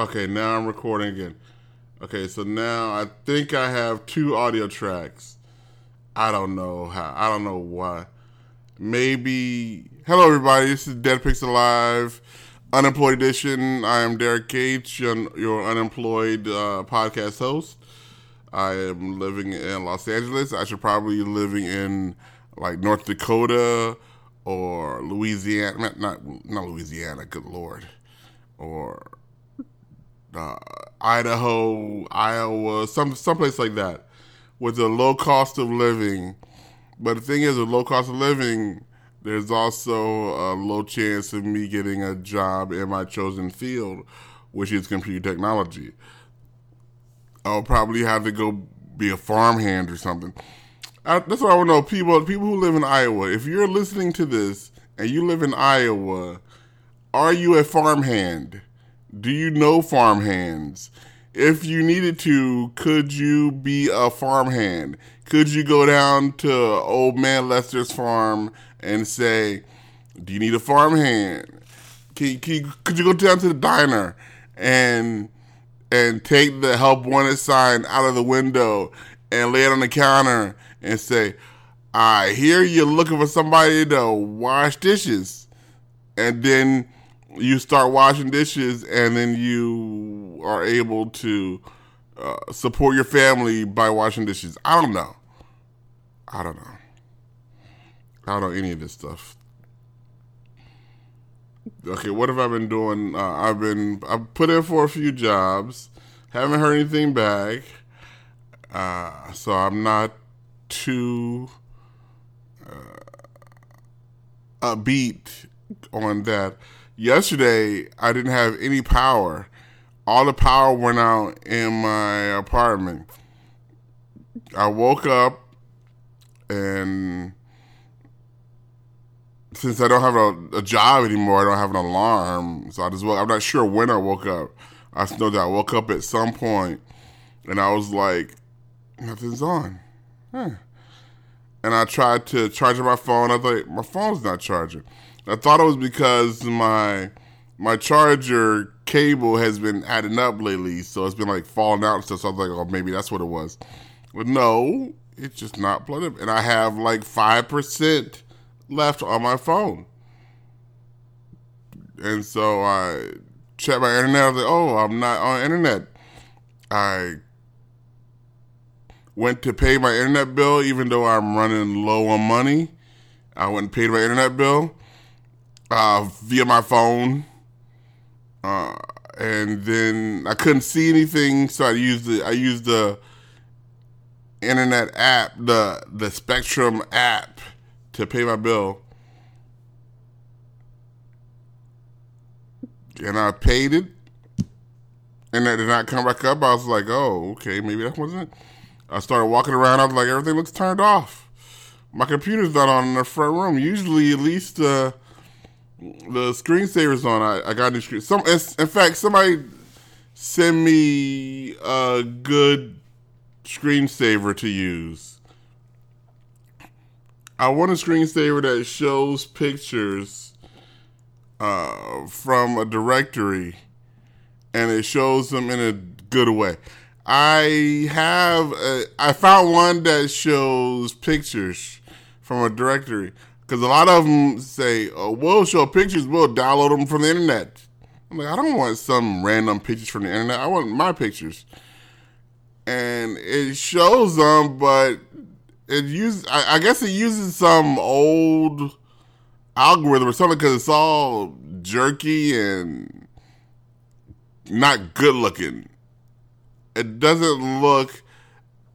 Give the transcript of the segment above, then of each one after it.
Okay, now I'm recording again. Okay, so now I think I have two audio tracks. I don't know how. I don't know why. Maybe. Hello, everybody. This is Dead Pixel Live, Unemployed Edition. I am Derek Gates, your, unemployed uh, podcast host. I am living in Los Angeles. I should probably be living in like North Dakota or Louisiana. Not, not Louisiana. Good lord. Or uh, Idaho, Iowa, some someplace like that, with a low cost of living. But the thing is, with low cost of living, there's also a low chance of me getting a job in my chosen field, which is computer technology. I'll probably have to go be a farmhand or something. I, that's what I want to know. People, people who live in Iowa, if you're listening to this and you live in Iowa, are you a farmhand? Do you know farmhands? If you needed to, could you be a farmhand? Could you go down to old man Lester's farm and say, "Do you need a farmhand?" Can, can, could you go down to the diner and and take the help wanted sign out of the window and lay it on the counter and say, I hear you're looking for somebody to wash dishes. And then you start washing dishes and then you are able to uh, support your family by washing dishes. I don't know. I don't know. I don't know any of this stuff. Okay, what have I been doing? Uh, I've been I've put in for a few jobs, haven't heard anything back, uh, so I'm not too uh, upbeat on that. Yesterday, I didn't have any power. All the power went out in my apartment. I woke up and since I don't have a, a, job anymore, I don't have an alarm. So I just woke. I'm not sure when I woke up. I just know that I woke up at some point, and I was like, nothing's on. Huh. And I tried to charge my phone. I was like, my phone's not charging. I thought it was because my my charger cable has been adding up lately, so it's been like falling out and stuff. So I was like, oh, maybe that's what it was. But no, it's just not plugged in. And I have like five percent left on my phone. And so I checked my internet. I was like, oh, I'm not on internet. I went to pay my internet bill, even though I'm running low on money. I went and paid my internet bill uh, via my phone. Uh, and then I couldn't see anything, so I used the I used the internet app, the the Spectrum app to pay my bill. And I paid it. And that did not come back up. I was like, oh, okay, maybe that wasn't it. I started walking around. I was like, everything looks turned off. My computer's not on in the front room. Usually, at least uh, the screensaver's on. I, I got a new screen. Some, in fact, somebody send me a good screensaver to use. I want a screensaver that shows pictures uh, from a directory and it shows them in a good way. I have a, I found one that shows pictures from a directory because a lot of them say, oh, "We'll show pictures. We'll download them from the internet." I'm like, I don't want some random pictures from the internet. I want my pictures, and it shows them, but it uses I, I, guess it uses some old algorithm or something because it's all jerky and not good looking. It doesn't look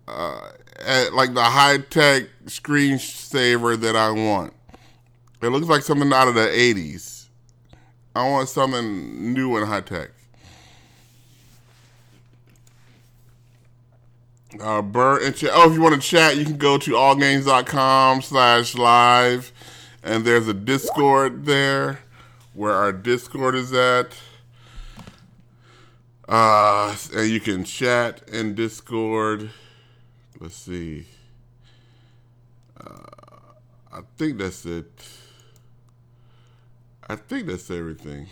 uh, at, like the high tech screensaver that I want. It looks like something out of the '80s. I want something new and high tech. Uh, and chat. Oh, if you want to chat, you can go to allgames.com slash live. And there's a Discord there where our Discord is at. Uh, and you can chat in Discord. Let's see. Uh, I think that's it. I think that's everything.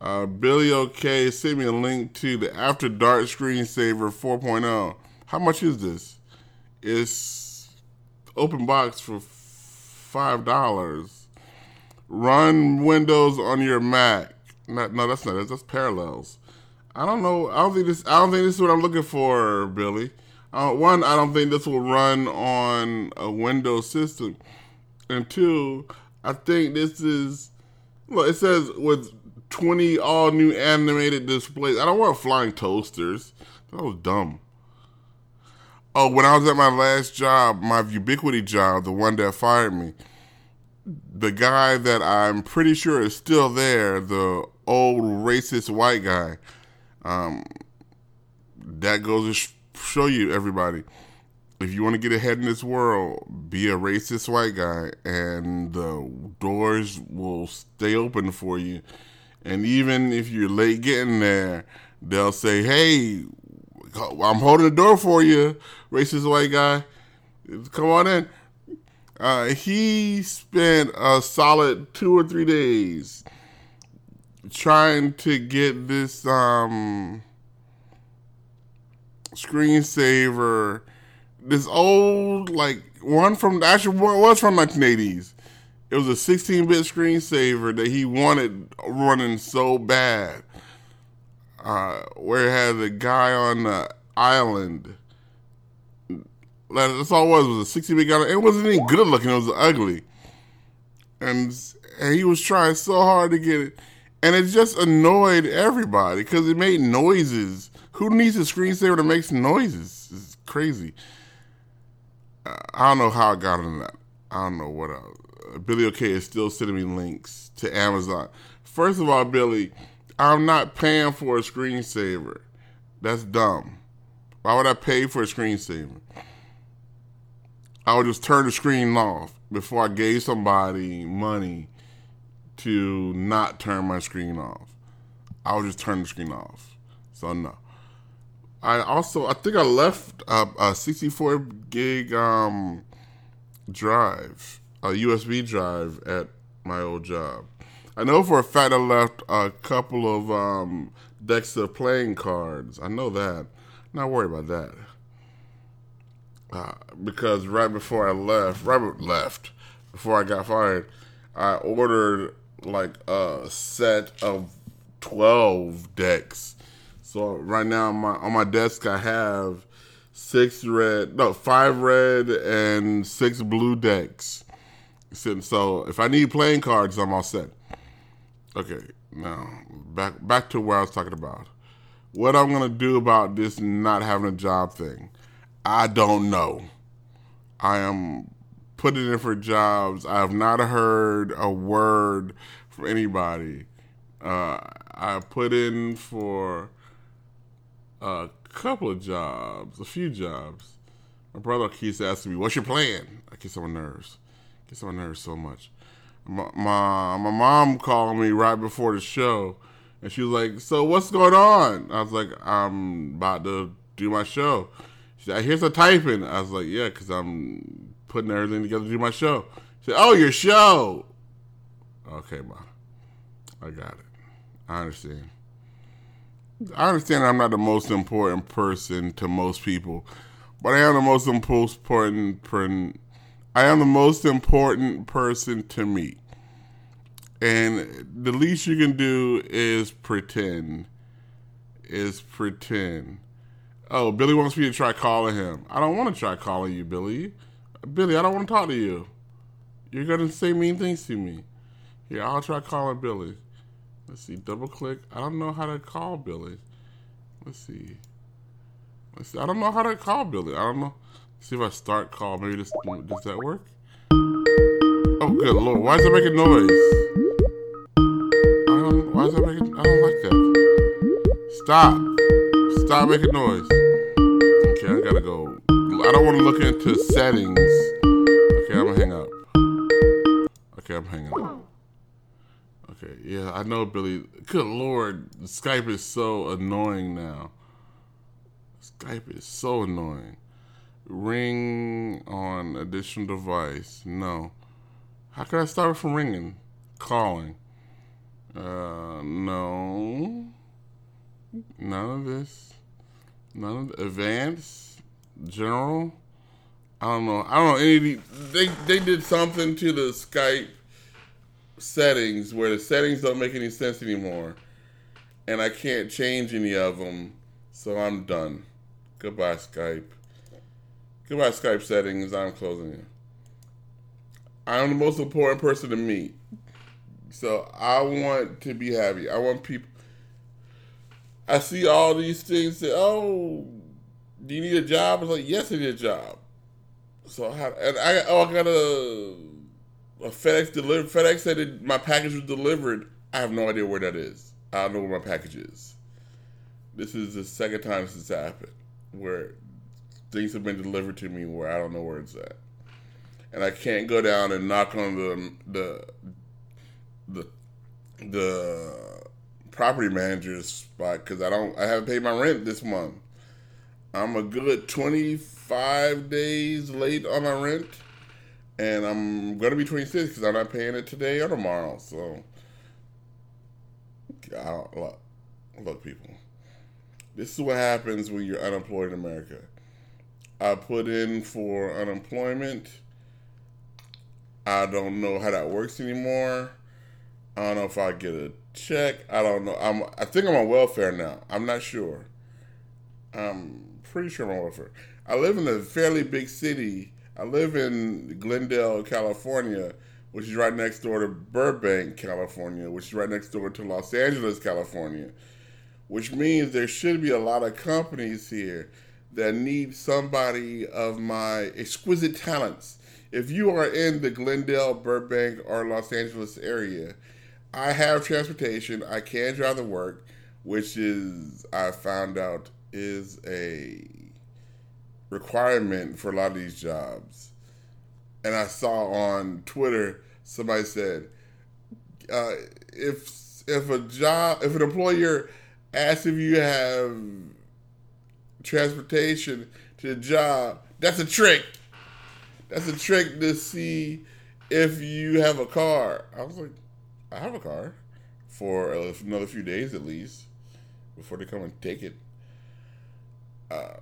Uh, Billy OK sent me a link to the After Dark Screensaver 4.0. How much is this? It's open box for five dollars. Run Windows on your Mac. Not, no, that's not it. That's Parallels. I don't know. I don't think this. I don't think this is what I'm looking for, Billy. Uh, one, I don't think this will run on a Windows system, and two, I think this is. Well, it says with 20 all new animated displays. I don't want flying toasters. That was dumb. Oh, when I was at my last job, my ubiquity job, the one that fired me, the guy that I'm pretty sure is still there, the old racist white guy, um, that goes to sh- show you, everybody, if you want to get ahead in this world, be a racist white guy, and the doors will stay open for you. And even if you're late getting there, they'll say, "Hey, I'm holding the door for you, racist white guy. Come on in." Uh, he spent a solid two or three days trying to get this um, screensaver, this old like one from actually was from 1980s. It was a 16-bit screensaver that he wanted running so bad, uh, where it had a guy on the island. That's all it was. was a 16-bit guy. It wasn't even good looking. It was ugly, and and he was trying so hard to get it, and it just annoyed everybody because it made noises. Who needs a screensaver that makes noises? It's crazy. I don't know how I got into that. I don't know what else. Billy OK is still sending me links to Amazon. First of all, Billy, I'm not paying for a screensaver. That's dumb. Why would I pay for a screensaver? I would just turn the screen off before I gave somebody money to not turn my screen off. I would just turn the screen off. So no. I also I think I left a, a 64 gig um, drive a USB drive at my old job. I know for a fact I left a couple of um, decks of playing cards. I know that. Not worried about that. Uh, because right before I left, right left, before I got fired, I ordered like a set of twelve decks. So right now on my on my desk I have six red, no five red and six blue decks. So if I need playing cards, I'm all set. Okay, now back back to where I was talking about. What I'm gonna do about this not having a job thing, I don't know. I am putting in for jobs. I have not heard a word from anybody. Uh, I put in for a couple of jobs, a few jobs. My brother keeps asking me, "What's your plan?" I get on my nerves. Gets on my nerves so much. My, my my mom called me right before the show, and she was like, "So what's going on?" I was like, "I'm about to do my show." She said, "Here's a typing." I was like, "Yeah, because I'm putting everything together to do my show." She said, "Oh, your show." Okay, mom, I got it. I understand. I understand I'm not the most important person to most people, but I am the most important I am the most important person to me. And the least you can do is pretend. Is pretend. Oh, Billy wants me to try calling him. I don't want to try calling you, Billy. Billy, I don't want to talk to you. You're to say mean things to me. Here, I'll try calling Billy. Let's see, double click. I don't know how to call Billy. Let's see. Let's see. I don't know how to call Billy. I don't know. See if I start call. Maybe this does that work? Oh, good lord! Why is it making noise? I don't. Why is it making? I don't like that. Stop! Stop making noise. Okay, I gotta go. I don't want to look into settings. Okay, I'm gonna hang up. Okay, I'm hanging up. Okay, yeah, I know Billy. Good lord, Skype is so annoying now. Skype is so annoying. Ring on additional device. No. How can I stop it from ringing? Calling. Uh, no. None of this. None of the advanced, general. I don't know. I don't know any. They they did something to the Skype settings where the settings don't make any sense anymore, and I can't change any of them. So I'm done. Goodbye Skype. Goodbye Skype settings. I'm closing it. I'm the most important person to meet. So I want to be happy. I want people. I see all these things that, oh, do you need a job? I was like, yes, I need a job. So had, and I, oh, I got a FedEx delivered. FedEx said that my package was delivered. I have no idea where that is. I don't know where my package is. This is the second time this has happened where things have been delivered to me where I don't know where it's at. And I can't go down and knock on the the the the property manager's spot because I don't I haven't paid my rent this month. I'm a good 25 days late on my rent, and I'm gonna be 26 because I'm not paying it today or tomorrow. So, God, look, look, people, this is what happens when you're unemployed in America. I put in for unemployment. I don't know how that works anymore. I don't know if I get a check. I don't know. I'm. I think I'm on welfare now. I'm not sure. I'm pretty sure I'm on welfare. I live in a fairly big city. I live in Glendale, California, which is right next door to Burbank, California, which is right next door to Los Angeles, California. Which means there should be a lot of companies here that need somebody of my exquisite talents. If you are in the Glendale, Burbank, or Los Angeles area, I have transportation. I can drive to work, which is I found out is a requirement for a lot of these jobs. And I saw on Twitter somebody said, uh, if if a job if an employer asks if you have transportation to the job, that's a trick. That's a trick to see if you have a car. I was like, I have a car for another few days at least before they come and take it. Uh,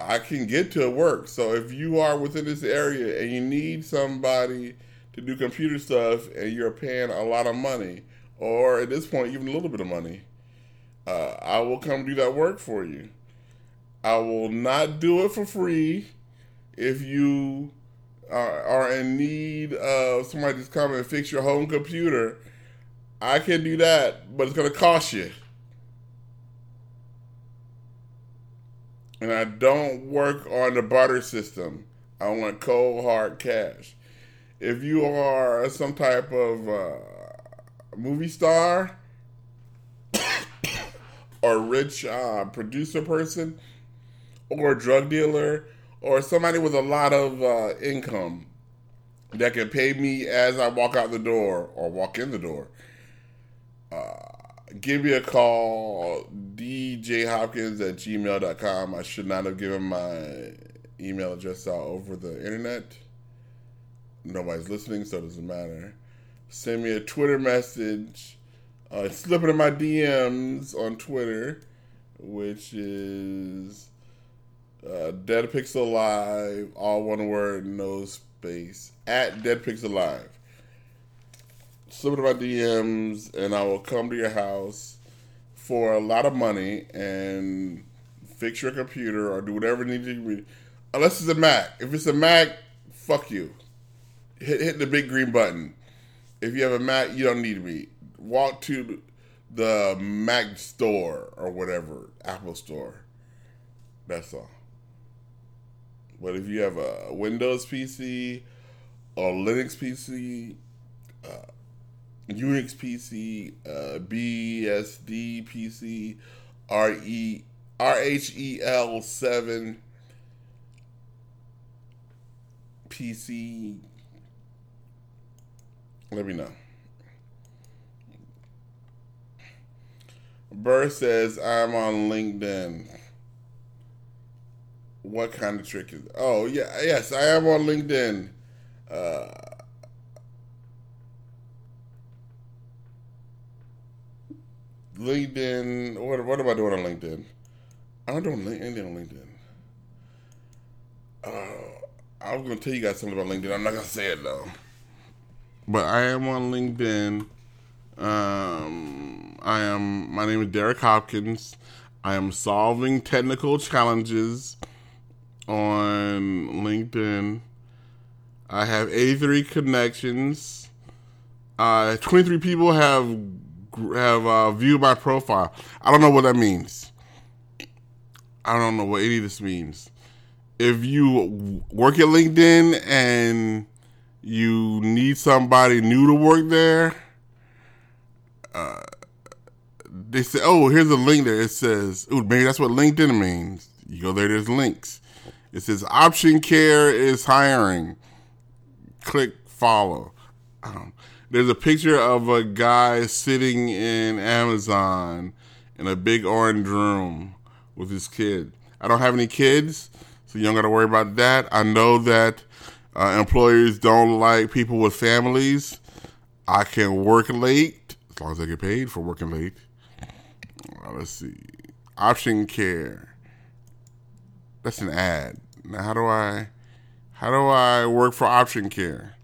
I can get to work. So if you are within this area and you need somebody to do computer stuff and you're paying a lot of money, or at this point, even a little bit of money, uh, I will come do that work for you. I will not do it for free if you are, are in need of somebody to come and fix your home computer, I can do that, but it's going to cost you. And I don't work on the barter system. I want cold hard cash. If you are some type of uh, movie star or rich uh, producer person or drug dealer or somebody with a lot of uh, income that can pay me as I walk out the door or walk in the door, uh, give me a call, djhopkins at gmail.com. I should not have given my email address out over the internet. Nobody's listening, so it doesn't matter. Send me a Twitter message. Uh, slip in my DMs on Twitter, which is uh, Dead Pixel Live, all one word, no space. At Dead Pixel Live. Slip into my DMs, and I will come to your house for a lot of money and fix your computer or do whatever needs to be. Unless it's a Mac. If it's a Mac, fuck you. Hit hit the big green button. If you have a Mac, you don't need me. Walk to the Mac store or whatever, Apple store. That's all. But if you have a Windows PC or Linux PC, uh, Unix PC, uh, BSD PC, RE, RHEL 7 PC, let me know. Burr says, I'm on LinkedIn what kind of trick is? Oh yeah, yes, I am on LinkedIn. Uh, LinkedIn. What, what am I doing on LinkedIn? I'm doing anything on LinkedIn. Uh, I was gonna tell you guys something about LinkedIn. I'm not gonna say it though. But I am on LinkedIn. Um, I am. My name is Derek Hopkins. I am solving technical challenges on LinkedIn. I have 83 connections. Uh, 23 people have have uh, viewed my profile. I don't know what that means. I don't know what any of this means. If you work at LinkedIn and you need somebody new to work there, uh, they say, "Oh, here's a link there." It says, "Oh, maybe that's what LinkedIn means." You go there. There's links. It says, "Option Care is hiring." Click follow. Um, there's a picture of a guy sitting in Amazon in a big orange room with his kid. I don't have any kids, so you don't got to worry about that. I know that uh, employers don't like people with families. I can work late as long as I get paid for working late. Uh, let's see. Option care. That's an ad. Now, how do I, how do I work for option care?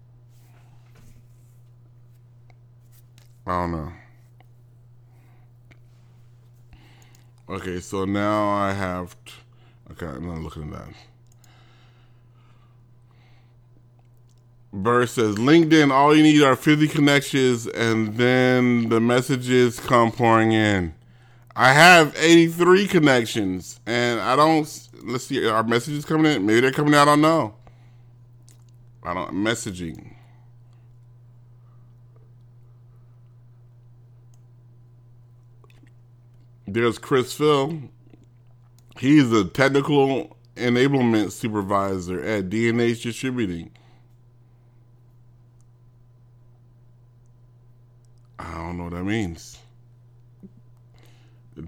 I don't know. Okay, so now I have. T- okay, I'm not looking at that. Burr says LinkedIn, all you need are 50 connections, and then the messages come pouring in. I have 83 connections, and I don't. Let's see, are messages coming in? Maybe they're coming out. I don't know. I don't messaging. There's Chris Phil. He's a technical enablement supervisor at DNH Distributing. I don't know what that means.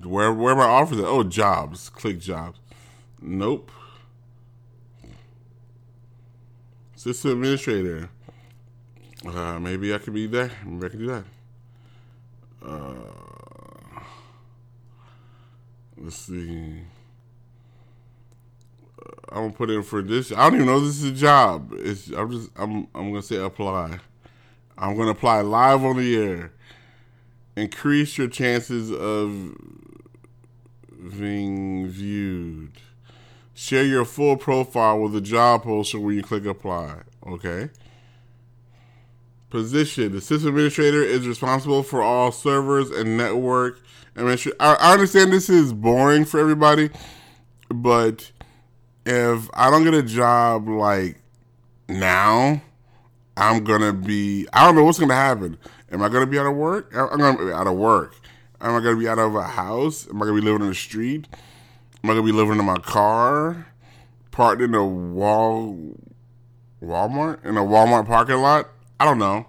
Where where my offers at? Oh, jobs. Click jobs. Nope. System administrator. Uh, maybe I could be there. Maybe I could do that. Uh, let's see. Uh, I'm gonna put in for this. I don't even know this is a job. It's. I'm just. I'm. I'm gonna say apply. I'm gonna apply live on the air. Increase your chances of being viewed. Share your full profile with a job poster when you click apply. Okay. Position: The system administrator is responsible for all servers and network I, I understand this is boring for everybody, but if I don't get a job like now, I'm gonna be. I don't know what's gonna happen. Am I gonna be out of work? I'm gonna be out of work. Am I gonna be out of a house? Am I gonna be living in the street? Am I gonna be living in my car, parked in a wall, Walmart in a Walmart parking lot? I don't know.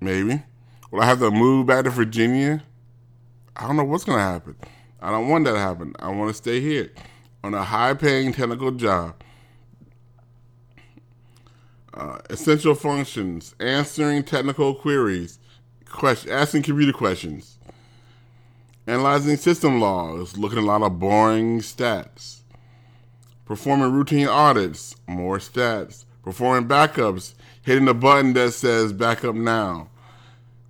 Maybe. Will I have to move back to Virginia? I don't know what's gonna happen. I don't want that to happen. I want to stay here on a high-paying technical job. Uh, essential functions: answering technical queries, question, asking computer questions, analyzing system logs, looking at a lot of boring stats, performing routine audits, more stats, performing backups, hitting the button that says backup now,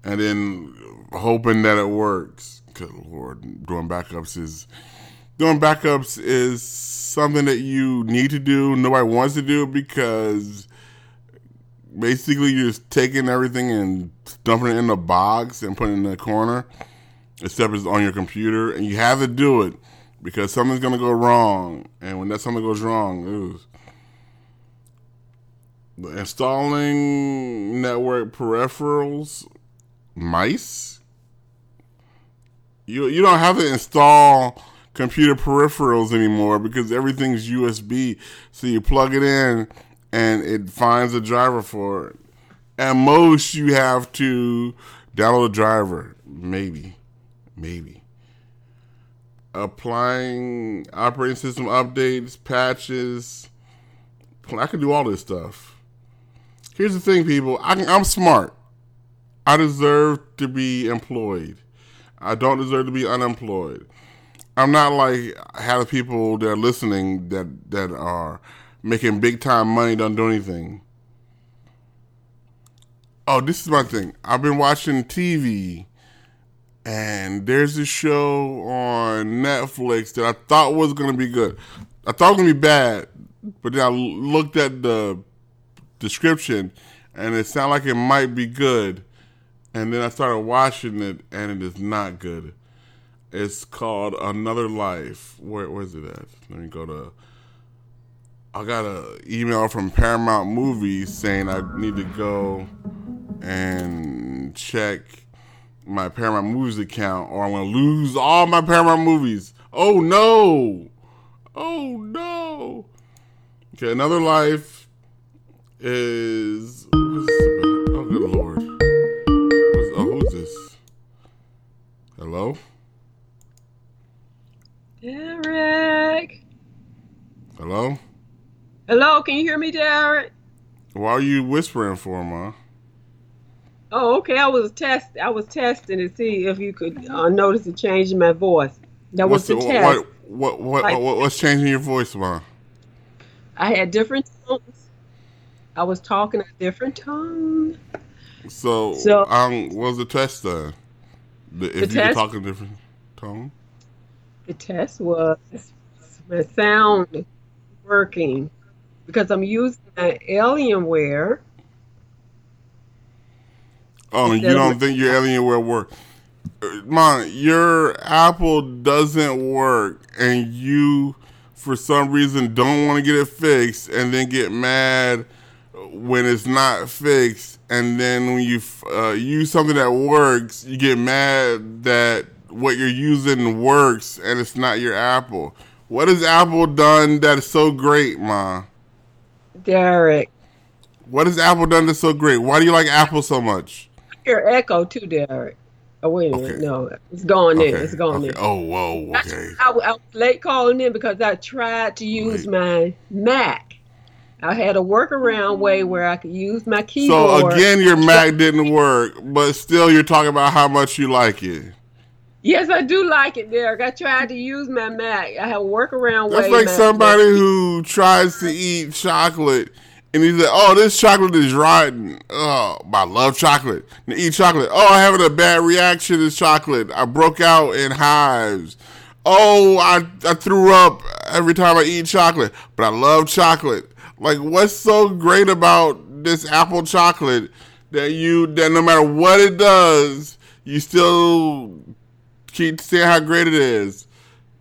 and then hoping that it works. Good lord, doing backups is doing backups is something that you need to do. Nobody wants to do because basically you're just taking everything and dumping it in a box and putting it in the corner, except it's on your computer, and you have to do it because something's gonna go wrong, and when that something goes wrong, ooh. Installing network peripherals, mice. You you don't have to install computer peripherals anymore because everything's USB. So you plug it in and it finds a driver for it. At most, you have to download a driver, maybe, maybe. Applying operating system updates, patches. I can do all this stuff. Here's the thing, people. I can, I'm smart. I deserve to be employed. I don't deserve to be unemployed. I'm not like half the people that are listening that that are making big time money don't do anything. Oh, this is my thing. I've been watching TV and there's a show on Netflix that I thought was gonna be good. I thought it was gonna be bad, but then I looked at the description and it sounded like it might be good. And then I started watching it and it is not good. It's called Another Life. Where where's it at? Let me go to I got an email from Paramount Movies saying I need to go and check my Paramount Movies account or I'm to lose all my Paramount Movies. Oh no. Oh no. Okay, Another Life is. Hello? Derek. Hello? Hello, can you hear me, Derek? Why are you whispering for, Ma? Oh, okay. I was test. I was testing to see if you could uh, notice a change in my voice. That What's was the, the, test. what, what, what, Like- what, what's changing your voice, Ma? I had different tones. I was talking a different tone. So, So- um, what was the test done? The, if you test- could talk in different tone? The test was my sound working because I'm using my Alienware. Oh, you don't think your Alienware works? Uh, Mom, your Apple doesn't work, and you, for some reason, don't want to get it fixed, and then get mad when it's not fixed, and then when you uh, use something that works, you get mad that what you're using works, and it's not your Apple. What has Apple done that is so great, Ma? Derek, What has Apple done that's so great? Why do you like Apple so much? your echo too, Derek. Oh wait a minute, no, it's gone in. It's gone okay. in. Oh, whoa. Okay. I, I was late calling in because I tried to use Wait. my Mac. I had a workaround way mm-hmm. where I could use my keyboard. So again, your Mac didn't work, but still, you're talking about how much you like it. yes, I do like it, Derek. I tried to use my Mac. I have a workaround That's way. It's like my- somebody who tries to eat chocolate and he's like, "Oh, this chocolate is rotten. Oh, I love chocolate. And eat chocolate. Oh, I'm having a bad reaction to chocolate. I broke out in hives. Oh, I I threw up every time I eat chocolate, but I love chocolate. Like, what's so great about this apple chocolate that you that no matter what it does, you still keep saying how great it is?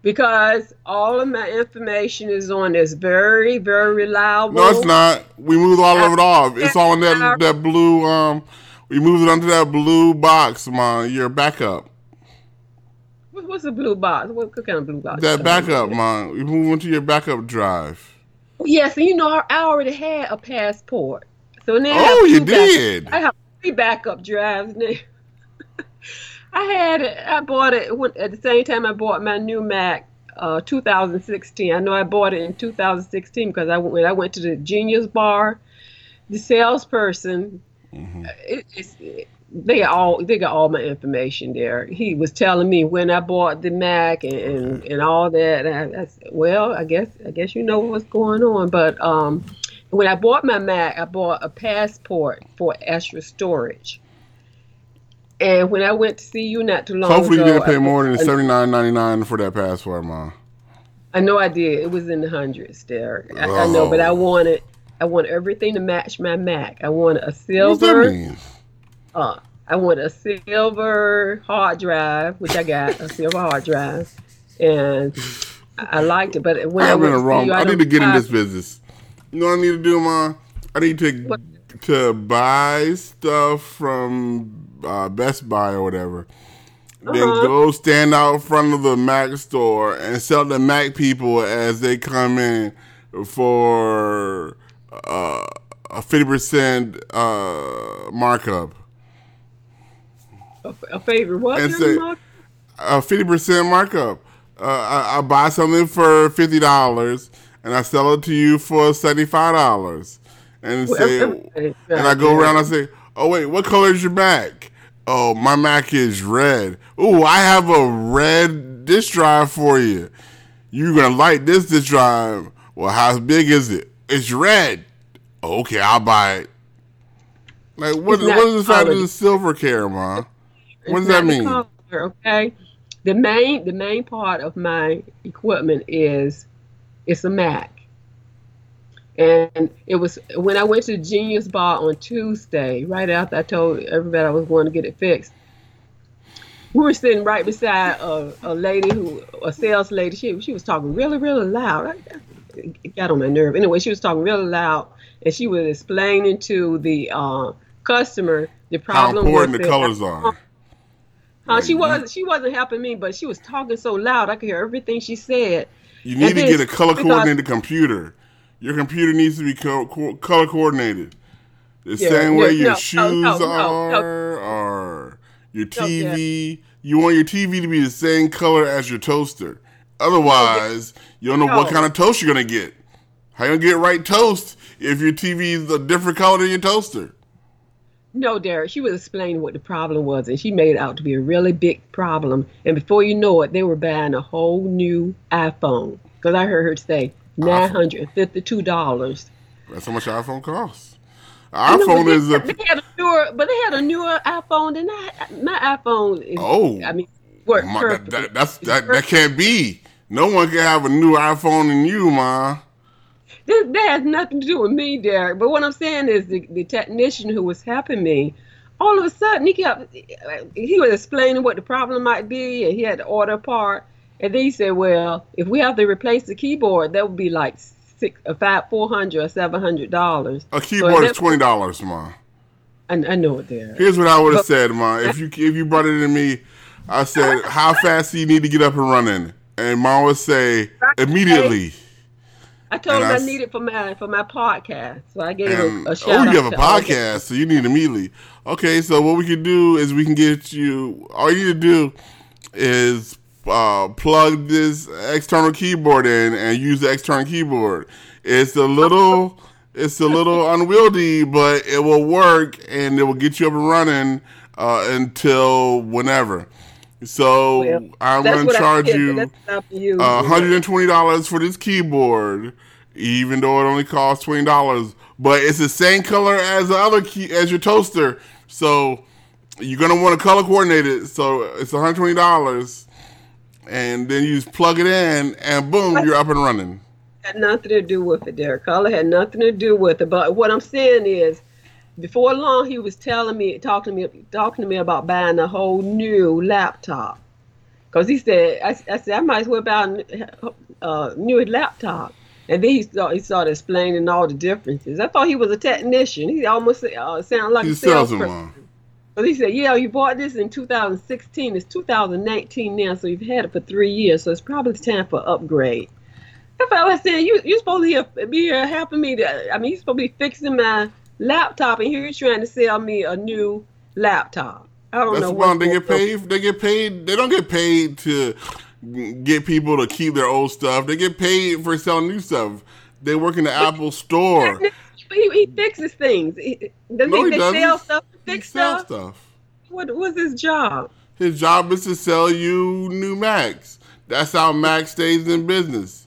because all of my information is on this very, very reliable. No, it's not. We moved all of it off. It's all in that that blue. Um, we moved it onto that blue box, man. Your backup. What's a blue box? What, kind of blue box? That backup, man. We moved into your backup drive. Yes, and you know, I already had a passport. So now I Oh, have you back- I have three backup drives now. I had it. I bought it when, at the same time I bought my new Mac, uh, 2016. I know I bought it in 2016 because I went I went to the Genius Bar. The salesperson, Mm-hmm. it, it's, they got all they got all my information there. He was telling me when I bought the Mac and and, and all that. And I, I said, well, I guess I guess you know what's going on. But um, when I bought my Mac, I bought a passport for extra storage. And when I went to see you not too long Hopefully, you ago, didn't pay I- more than seventy nine ninety nine for that passport, man. I know I did. It was in the hundreds there. I, I know, but I Oh. wanted I want everything to match my Mac. I want a What does that silver. Uh, I want a silver hard drive, which I got a silver hard drive, and I I liked it. But when I I'm in went the wrong. you, I need to get in this business. You know what I need to do, man? I need to What? to buy stuff from uh, Best Buy or whatever. Then Uh-huh. go stand out in front of the Mac store and sell the Mac people as they come in for uh, a fifty percent uh, markup. A, a favorite. What? And say- a fifty percent markup. Uh, I, I buy something for fifty dollars and I sell it to you for seventy five dollars, and Well, say, and I go around and I say, "Oh wait, what color is your Mac?" Oh, my Mac is red. Oh, I have a red disk drive for you. You're gonna like this disk drive. Well, how big is it? It's red. Okay, I'll buy it. Like what? What the fact of the silver care? What does that mean? color, okay, the main the main part of my equipment is it's a Mac, and it was when I went to Genius Bar on Tuesday, right after I told everybody I was going to get it fixed. We were sitting right beside a, a lady who, a sales lady. She she was talking really really loud. It got on my nerve. Anyway, she was talking really loud, and she was explaining to the uh, customer the problem. How important the colors are. Huh, she mm-hmm. Like, was she wasn't helping me, but she was talking so loud I could hear everything she said. You need to then get a color coordinated computer. Your computer needs to be co- co- color coordinated. The Yeah, same way yeah, your no, shoes no, are, or your TV. You want your TV to be the same color as your toaster. Otherwise, you don't know what kind of toast you're gonna get. How you gonna get right toast if your TV is a different color than your toaster? No, Derek, she was explaining what the problem was, and she made it out to be a really big problem. And before you know it, they were buying a whole new iPhone because I heard her say nine hundred and fifty-two dollars. That's how much iPhone costs. An iPhone is a They had a newer, but they had a newer iPhone than I. My iPhone is. Oh. I mean, worked My- that, that, that's that, that can't be. No one can have a new iPhone than you, ma. This, that has nothing to do with me, Derek. But what I'm saying is the, the technician who was helping me, all of a sudden he kept he was explaining what the problem might be, and he had to order a part. And then he said, "Well, if we have to replace the keyboard, that would be like six, uh, five, four hundred or seven hundred dollars." A keyboard is that- twenty dollars, ma. I, I know it, Derek. Here's what I would have said, ma. If you if you brought it to me, I said, "How fast do you need to get up and running?" And mom would say, "Immediately." I told and him I I, s- needed for my for my podcast, so I gave And a, a oh, shout out. you have a podcast, so you need immediately. Okay, so what we can do is we can get you. All you need to do is uh, plug this external keyboard in and use the external keyboard. It's a little, it's a little unwieldy, but it will work and it will get you up and running uh, until whenever. So Well, I'm going to charge you to you. uh, $120 for this keyboard, even though it only costs $20. But it's the same color as the other key as your toaster. So you're gonna want to color coordinate it. So it's $120. And then you just plug it in and boom, you're up and running. had nothing to do with it, Derek. Color had nothing to do with it. But what I'm saying is, before long, he was telling me, talking to me, talking to me about buying a whole new laptop. Cause he said, I, I said I might as well buy a uh, new laptop. And then he started, he started explaining all the differences. I thought he was a technician. He almost uh, sounded like He's a salesperson. But he said, "Yeah, you bought this in 2016. It's 2019 now, so you've had it for three years. So it's probably time for upgrade." I was saying. You you're supposed to be here helping me. To, I mean, you're supposed to be fixing my laptop, and here you're trying to sell me a new laptop. I don't That's know why they get paid. They get paid. They don't get paid to get people to keep their old stuff. They get paid for selling new stuff. They work in the Apple store. He, he fixes things. He, does No, he, he they doesn't. sell stuff, He fix sells stuff? stuff. What was his job? His job is to sell you new Macs. That's how Mac stays in business.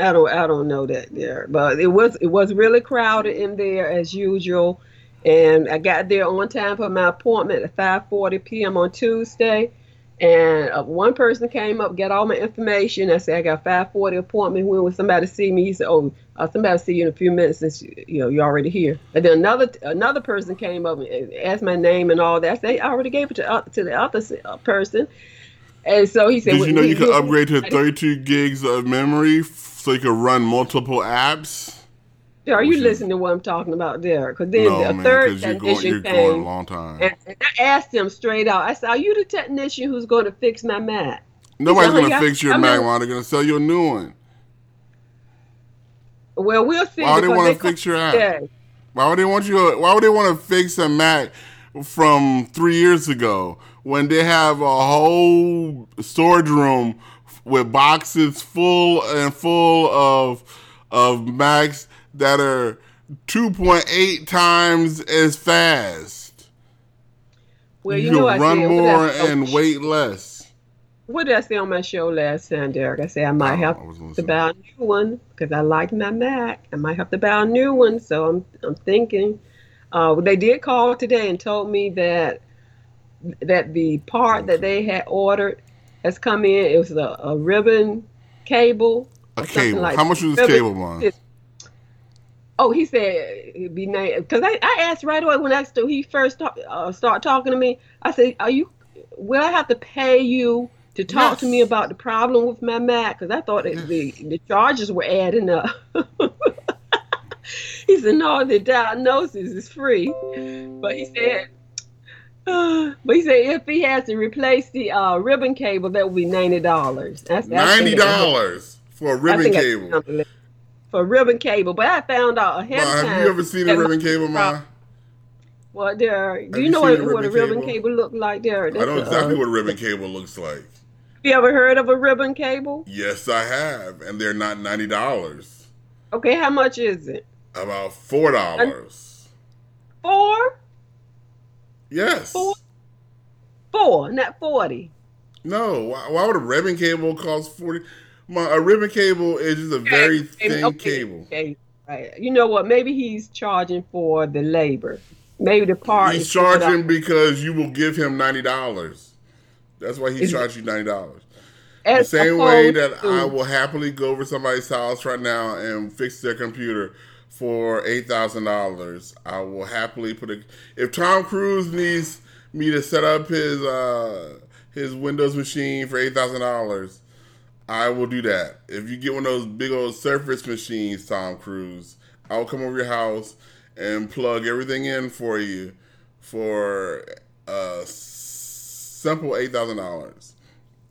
I don't I don't know that there, but it was it was really crowded in there as usual, and I got there on time for my appointment at 5:40 p.m. on Tuesday, and uh, one person came up, got all my information. I said I got 5:40 appointment. When will somebody see me? He said, "Oh, uh, somebody see you in a few minutes since you, know you're already here." And then another another person came up and asked my name and all that. I already gave it to uh, to the other uh, person, and so he said, Did you know you could upgrade to 32 gigs of memory so you could run multiple apps? Are you listening to what I'm talking about there? Because then No, a man, third you're going, you're going a long time. and, and I asked him straight out. I said, "Are you the technician who's going to fix my Mac?" Nobody's said, going to fix your I Mac, man. They're going to sell you a new one. Well, we'll see. Why would they want to fix your app? today. Why would they want you? Why would they want to fix a Mac from three years ago when they have a whole storage room with boxes full and full of of Macs that are two point eight times as fast? Well, you, you know, run more what did I- and weight less. What did I say on my show last time, Derek? I said I might Oh, have I gonna buy a new one because I like my Mac. I might have to buy a new one, so I'm I'm thinking. Uh, they did call today and told me that that the part that they had ordered has come in. It was a, a ribbon cable. A cable. like How much was this ribbon- cable, it- Oh, he said it'd be nice because I, I asked right away when I st- he first talk, uh, start talking to me. I said, "Are you? Will I have to pay you to talk to me about the problem with my Mac? Because I thought that the the charges were adding up." he said, "No, the diagnosis is free," but he said. Uh, but he said if he has to replace the uh, ribbon cable, that would be ninety dollars. Ninety dollars for a ribbon cable. for ribbon cable. But I found out ahead Ma, of time. have you ever seen a ribbon cable, ma? Well, there. Do you you know what, a what a ribbon cable? cable look like? There. I know That's a, exactly uh, what a ribbon cable looks like. Have you ever heard of a ribbon cable? Yes, I have, and they're not ninety dollars. Okay, how much is it? About four dollars. Four, Yes. Four? four, not forty. No. Why, why would a ribbon cable cost forty? Ma, a ribbon cable is just a very Okay, thin okay, cable. Okay, right. You know what? Maybe he's charging for the labor. Maybe the part. He's charging because you will give him ninety dollars. That's why he charged you ninety dollars. The same way that to- I will happily go over somebody's house right now and fix their computer for eight thousand dollars. I will happily put a. If Tom Cruise needs me to set up his uh, his Windows machine for eight thousand dollars, I will do that. If you get one of those big old Surface machines, Tom Cruise, I will come over your house and plug everything in for you for a simple eight thousand dollars,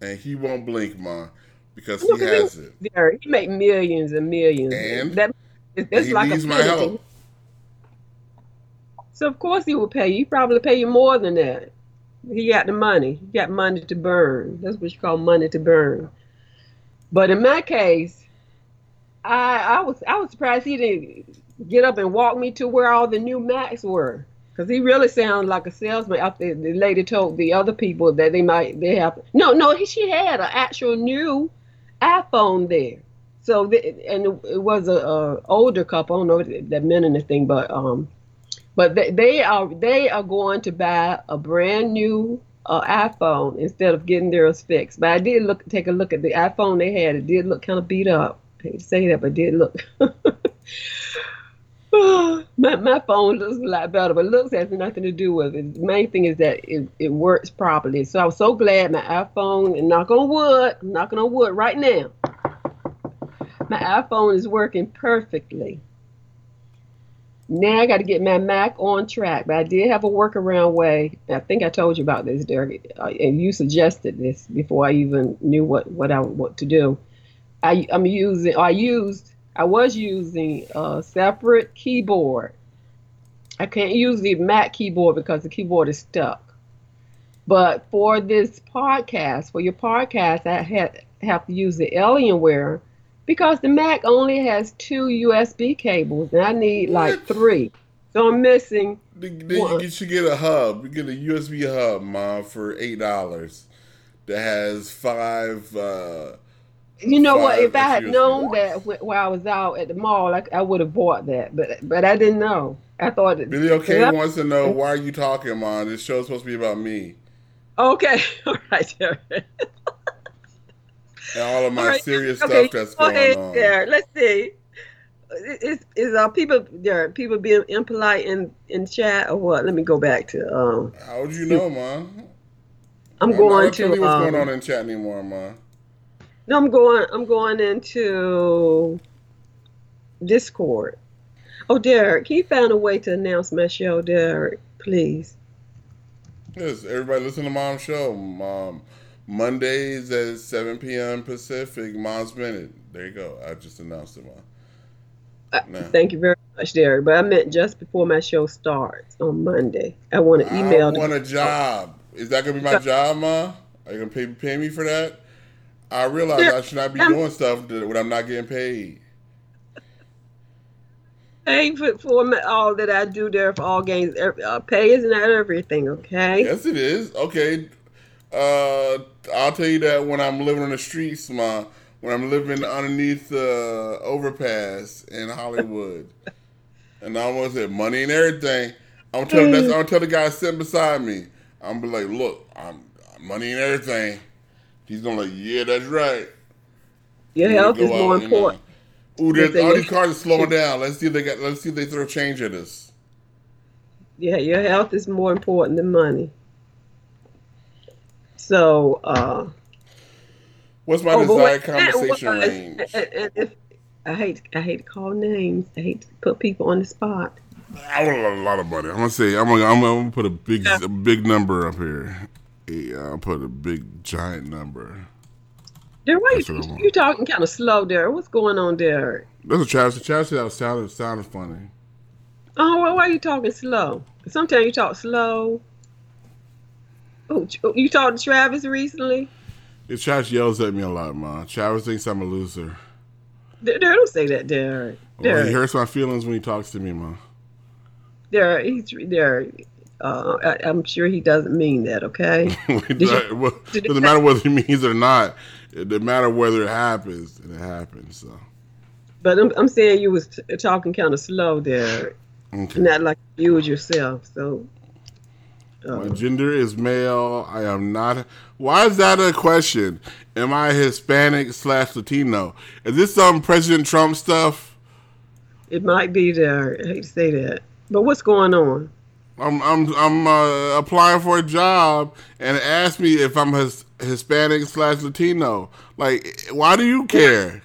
and he won't blink, ma, because he Look at him. has it. There, he make millions and millions. And? that it's he like a penalty. So of course he will pay you. He probably pay you more than that. He got the money. He got money to burn. That's what you call money to burn. But in my case, I I was I was surprised he didn't get up and walk me to where all the new Macs were. Cause he really sounded like a salesman. After the lady told the other people that they might they have no no he, she had an actual new iPhone there. So the, and it was a, a older couple. I don't know if that meant anything, but um, but they, they are they are going to buy a brand new uh, iPhone instead of getting theirs fixed. But I did look take a look at the iPhone they had. It did look kind of beat up. I hate to say that, but it did look. my my phone looks a lot better, but looks has nothing to do with it. The main thing is that it, it works properly. So I was so glad my iPhone, and knock on wood, knocking on wood right now. My iPhone is working perfectly. Now I got to get my Mac on track, but I did have a workaround way. I think I told you about this, Derek, uh, and you suggested this before I even knew what what I what to do. I I'm using I used I was using a separate keyboard. I can't use the Mac keyboard because the keyboard is stuck. But for this podcast, for your podcast, I had have to use the Alienware because the Mac only has two USB cables, and I need like three. So I'm missing. Then then you What? get- you get a hub. You get a USB hub, mom, for eight dollars. That has five. Uh, You know what? If I had USB. known that wh- while I was out at the mall, I, I would have bought that. But but I didn't know. I thought that. Video K Yeah. wants to know why are you talking, mom? This show's supposed to be about me Okay, all right. And all of my All right, serious okay, stuff that's go going ahead, on. Derek. Let's see. Is is uh people Derek people being impolite in in chat or what? Let me go back to um. How would you know, ma? I'm Ma, going me to what's um, going on in chat anymore, ma. No, I'm going. I'm going into Discord. Oh, Derek, can you find a way to announce my show, Derek? Please. Yes, everybody listen to Mom's show. Mom, Mondays at 7 p.m. Pacific. Mom's Minute. There you go. I just announced it, Mom. Uh, Thank you very much, Derek. But I meant just before my show starts on Monday. I want to email. I want a job. Is that gonna be my job, Ma? Are you gonna pay, pay me for that? I realize I should not be doing stuff that when I'm not getting paid. pay for, for all that I do there for all games. Uh, pay is not everything, okay? Yes, it is. Okay. Uh, I'll tell you that when I'm living on the streets, my when I'm living underneath the overpass in Hollywood, and I almost said money and everything. I'm telling that's I'm tell the guy sitting beside me. I'm be like, look, I'm money and everything. He's gonna be like, yeah, that's right. Your health is more uh, important. Ooh, there's, all these cars are slowing down. Let's see if they got. Let's see if they throw change at us. Yeah, your health is more important than money. So, uh, what's my oh, desired conversation range? If, I hate, I hate to call names. I hate to put people on the spot. I want a lot of money. I'm gonna say I'm gonna, I'm gonna put a big, yeah. a big number up here. Yeah, I'll put a big giant number. There, why you, you talking kind of slow there? What's going on there? That's a Travis. Travis was sounding sounded funny. Oh, well, why are you talking slow? Sometimes you talk slow. Oh, you talked to Travis recently? Yeah, Travis yells at me a lot, man. Travis thinks I'm a loser. Derek, don't say that, Derek. Derek. Well, he hurts my feelings when he talks to me, man. Derek, he's Derek. Uh, I, am sure he doesn't mean that. Okay. well, doesn't matter whether he means it or not. It doesn't matter whether it happens, and it happens. So. But I'm, I'm saying you was t- talking kind of slow there, okay. not like you was yourself. So. Uh, My gender is male. I am not. Why is that a question? Am I Hispanic slash Latino? Is this some President Trump stuff? It might be there. I hate to say that, but what's going on? I'm I'm I'm uh, applying for a job and ask me if I'm his, Hispanic slash Latino. Like, why do you care?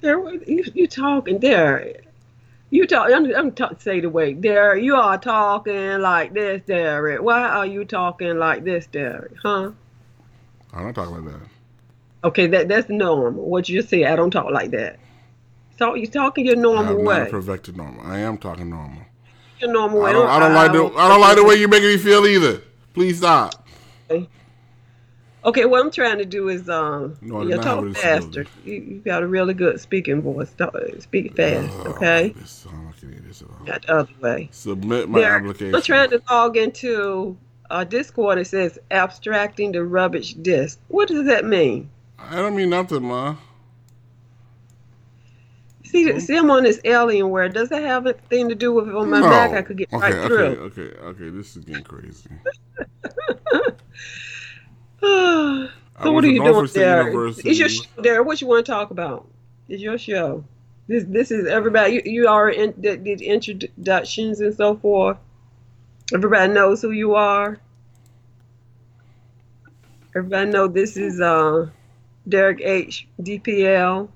There, you you talking there? You talk. I'm, I'm t- say the way there. You are talking like this, Derek. Why are you talking like this, Derek? Huh? I don't talk like that. Okay, that that's normal. What you say, I don't talk like that. So you're talking your normal I way. Not perfected normal. I am talking normal your normal way. I don't, I don't like the I don't like the way you're making me feel either. Please stop. Okay. Okay, what I'm trying to do is um, no, you talk faster. You, you, got a really good speaking voice. Talk, speak fast, oh, okay? This, this Not the other way. Submit my there, application. I'm trying to log into uh, Discord. It says abstracting the rubbish disk. What does that mean? I don't mean nothing, ma. See, see, I'm on this Alienware. Does that have anything to do with it on my no. back? I could get okay, right okay, through. Okay, okay, okay. This is getting crazy. so what are you doing there? Is your show there? What you want to talk about? Is your show? This this is everybody. You, you are in the, the introductions and so forth. Everybody knows who you are. Everybody know this is uh, Derek H. DPL.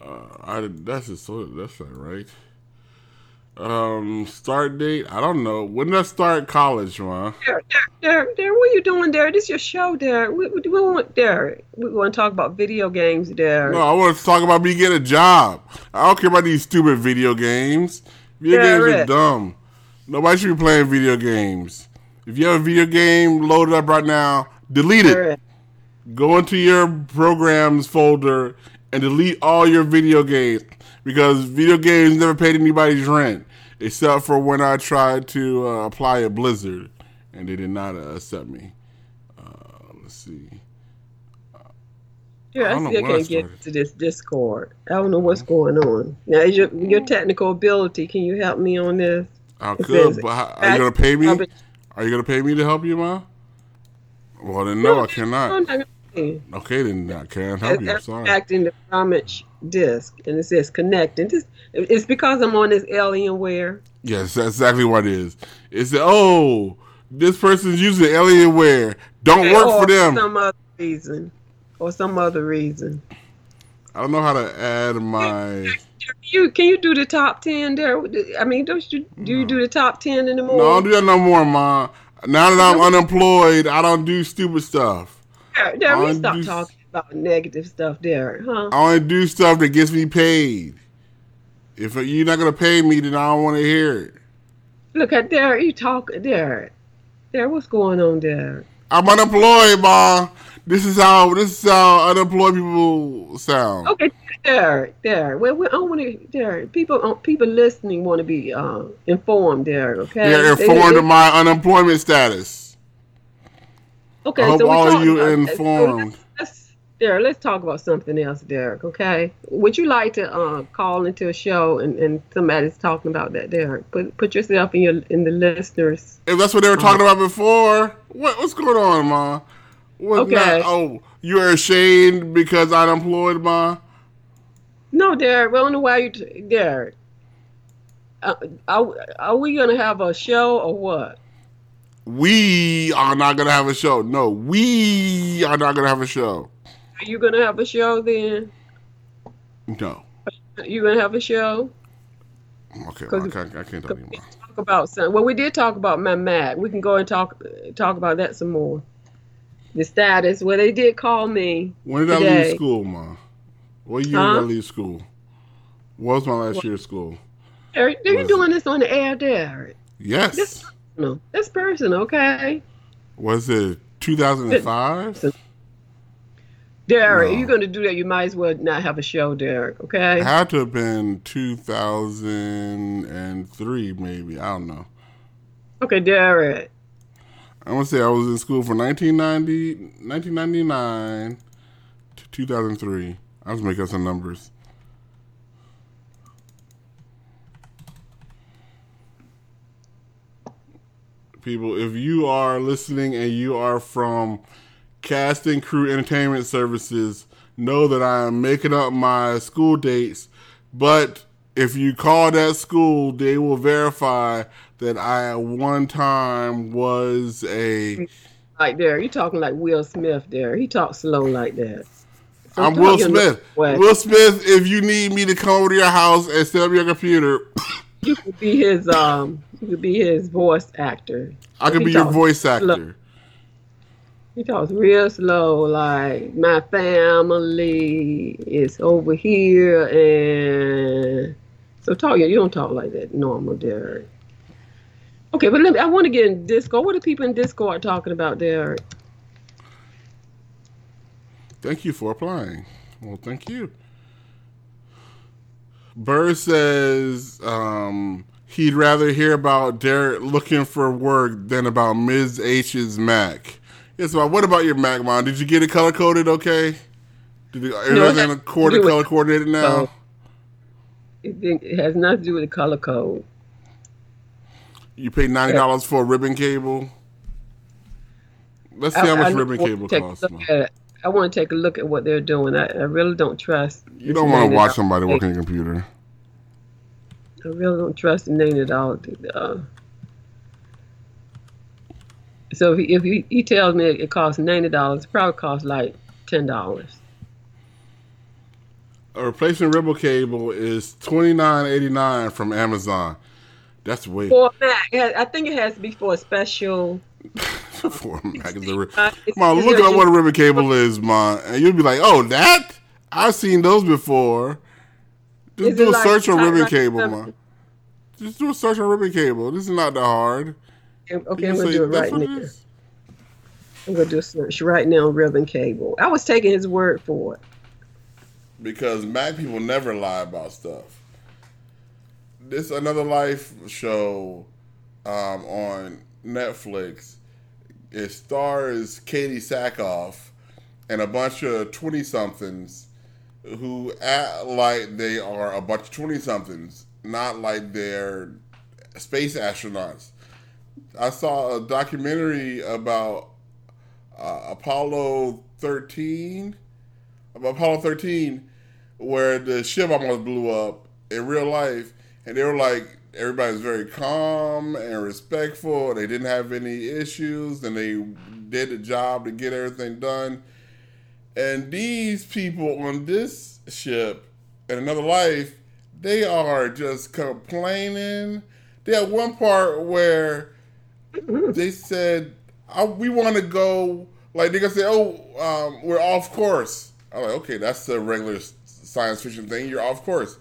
Uh, I that's just so that's not right. Um, start date? I don't know. When did I start college, man? Derek, Derek, Derek, what are you doing, Derek? This is your show, Derek. We, we, we want Derek. We want to talk about video games, Derek. No, I want to talk about me getting a job. I don't care about these stupid video games. Video Derek. games are dumb. Nobody should be playing video games. If you have a video game loaded up right now, delete it. Go into your programs folder and delete all your video games because video games never paid anybody's rent except for when I tried to uh, apply a Blizzard and they did not uh, accept me. Uh, let's see. Yeah, I, I still can't get to this Discord. I don't know what's going on. Now, is your your technical ability? Can you help me on this? I it could, says, but how, are you gonna pay me? Are you gonna pay me to help you, ma? Well, then no, no I cannot. Mm-hmm. Okay, then I can't help you. I'm sorry. Acting the Ramage disk, and it says connect, and this it's because I'm on this Alienware. Yes, that's exactly what it is. It's oh, this person's using Alienware. Don't work for them. some other reason, or some other reason. I don't know how to add my. You can you do the top ten there? I mean, don't you do you do the top ten anymore? No, I don't do that no more, ma. Now that I'm unemployed, I don't do stupid stuff. There, we stop talking about negative stuff Derek, huh? I only do stuff that gets me paid. If you're not gonna pay me, then I don't want to hear it. Look at Derek, you talk Derek. Derek, what's going on Derek? I'm unemployed, ma. This is how this is how unemployed people sound. Okay, Derek, Derek. Well, we, I want to there. People, uh, people listening want to be uh, informed. Derek. okay. They're They- informed they- of my unemployment status. Okay, I hope so we're all you informed. So let's, Derek, let's talk about something else, Derek. Okay, would you like to uh, call into a show and, and somebody's talking about that, Derek? Put put yourself in your in the listeners. If that's what they were talking about before, what what's going on, ma? What, Okay. not- oh, you're ashamed because I'm unemployed, ma? No, Derek. I don't know why you, t- Derek. Uh, are, are we gonna have a show or what? We are not gonna have a show. No, we are not gonna have a show. Are you gonna have a show then? No. You gonna have a show? Okay, 'Cause- I can't, I can't tell you, ma. Talk about some. Well, we did talk about my Mac. We can go and talk talk about that some more. The status. Well, they did call me. When did I leave school, ma? What year Huh? did I leave school? What was my last year of school? Derek, are you doing this on the air, Derek? Yes. No, that's personal, okay? Was it 2005? Derek, No. if you're going to do that, you might as well not have a show, Derek, okay? It had to have been 2003, maybe. I don't know. Okay, Derek. I'm gonna say I was in school from 1990, 1999 to 2003. I was making up some numbers. People, if you are listening and you are from Casting Crew Entertainment Services, know that I am making up my school dates. But if you call that school, they will verify that I at one time was a. Like Derek, you talking like Will Smith, Derek. He talks slow like that. So I'm Will Smith. Will Smith, if you need me to come over to your house and set up your computer, You could be his um. You could be his voice actor. I could He be your voice slow. actor. He talks real slow, like my family is over here, and so talk. You don't talk like that, normal, Derek. Okay, but let me. I want to get in Discord. What are people in Discord talking about, Derek? Thank you for applying. Well, thank you. Burr says um, he'd rather hear about Derek looking for work than about Ms. H's Mac. Yes, well, what about your Mac, Mom? Did you get it color coded okay? Did it, No, it everything has to quarter with- color coordinated now? So, It, it has nothing to do with the color code. You paid ninety dollars for a ribbon cable. Let's see how much ribbon cable costs. Look Mom. at it. I want to take a look at what they're doing. I, I really don't trust. You don't want to watch somebody work. working a computer. I really don't trust the name at all. Uh, so if he, if he, he tells me it costs ninety dollars, it probably costs like ten dollars. A replacement ribbon cable is twenty nine eighty nine from Amazon. That's way For a Mac, I think it has to be for a special. for a Mac. Is a ri- Uh, it's- Mom, it's look gonna what a ribbon cable is, Mom, and you'll be like, "Oh, that I've seen those before." Just do a like search on ribbon cable, Mom. Just do a search on ribbon cable. This is not that hard. Okay, I'm gonna do it right what it I'm gonna do a search right now on ribbon cable. I was taking his word for it. because Mac people never lie about stuff. This another life show um, on Netflix. It stars Katee Sackhoff and a bunch of twenty somethings who act like they are a bunch of twenty somethings, not like they're space astronauts. I saw a documentary about uh, Apollo thirteen about Apollo 13 where the ship almost blew up in real life and they were like everybody was very calm and respectful. They didn't have any issues and they did the job to get everything done. And these people on this ship in another life they are just complaining. They had one part where they said we want to go like they're gonna say oh um, we're off course. I'm like okay that's the regular science fiction thing. You're off course.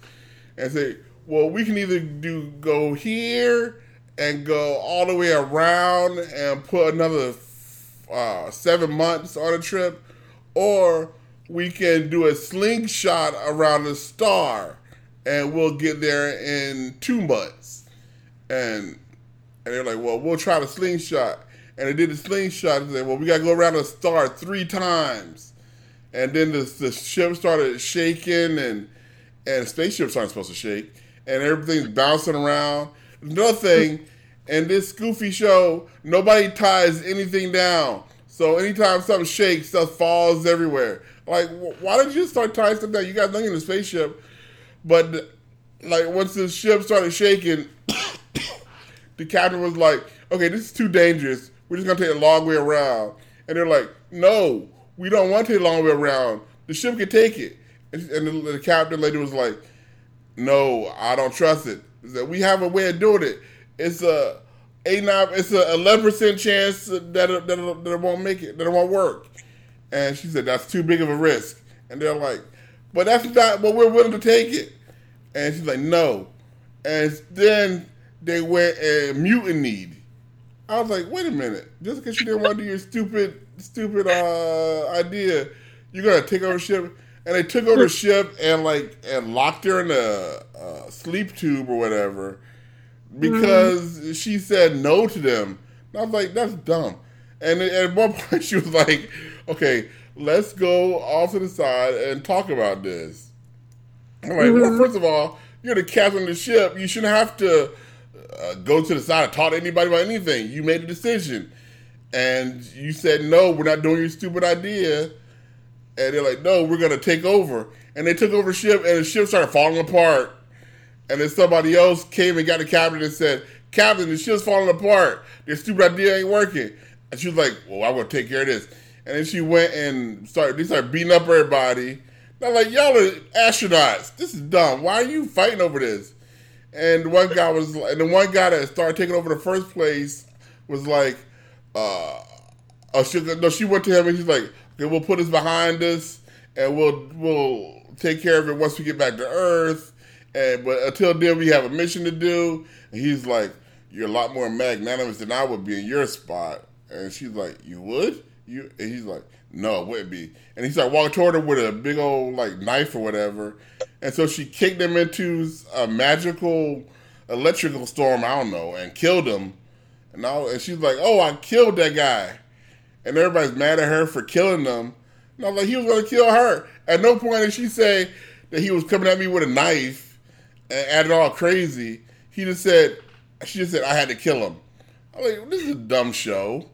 And say well we can either do go here and go all the way around and put another uh, seven months on a trip or we can do a slingshot around the star, and we'll get there in two months." And and they're like, "Well, we'll try the slingshot." And they did the slingshot and said, "Well, we got to go around the star three times." And then the, the ship started shaking, and and spaceships aren't supposed to shake, and everything's bouncing around. Nothing. thing, in this goofy show, nobody ties anything down. So anytime something shakes, stuff falls everywhere. Like, why did you start tying stuff down? You got nothing in the spaceship, but like once the ship started shaking, the captain was like, "Okay, this is too dangerous. We're just gonna take a long way around." And they're like, "No, we don't want to take a long way around. The ship can take it." And, the, the captain lady was like, "No, I don't trust it. That we have a way of doing it. It's a eight nine. It's a eleven percent chance that it, that, it, that it won't make it. That it won't work." And she said, "That's too big of a risk." And they're like, "But that's not. But we're willing to take it." And she's like, "No." And then they went and mutinied. I was like, wait a minute. Just because you didn't want to do your stupid, stupid uh, idea, you're gonna take over ship. And they took over the ship and like and locked her in a, a sleep tube or whatever because mm-hmm. she said no to them. And I was like, that's dumb. And at one point she was like, okay, let's go off to the side and talk about this. I'm like, mm-hmm. well, first of all, you're the captain of the ship. You shouldn't have to uh, go to the side and talk to anybody about anything. You made a decision, and you said no. We're not doing your stupid idea. And they're like, no, we're gonna take over. And they took over ship, and the ship started falling apart. And then somebody else came and got the captain and said, Captain, the ship's falling apart. Your stupid idea ain't working. And she was like, Well, I'm gonna take care of this. And then she went and started they started beating up everybody. I'm like, y'all are astronauts. This is dumb. Why are you fighting over this? And one guy was, and the one guy that started taking over the first place was like, uh, oh, she, no, she went to him and he's like, okay, we'll put this behind us and we'll we'll take care of it once we get back to Earth. And but until then, we have a mission to do. And he's like, you're a lot more magnanimous than I would be in your spot. And she's like, you would? You? And he's like, no, it wouldn't be. And he's like walking toward her with a big old like knife or whatever. And so she kicked him into a magical electrical storm, I don't know, and killed him. And and she's like, "Oh, I killed that guy," and everybody's mad at her for killing them. And I was like, "He was going to kill her." At no point did she say that he was coming at me with a knife and acting all crazy. He just said, "She just said I had to kill him." I'm like, "This is a dumb show."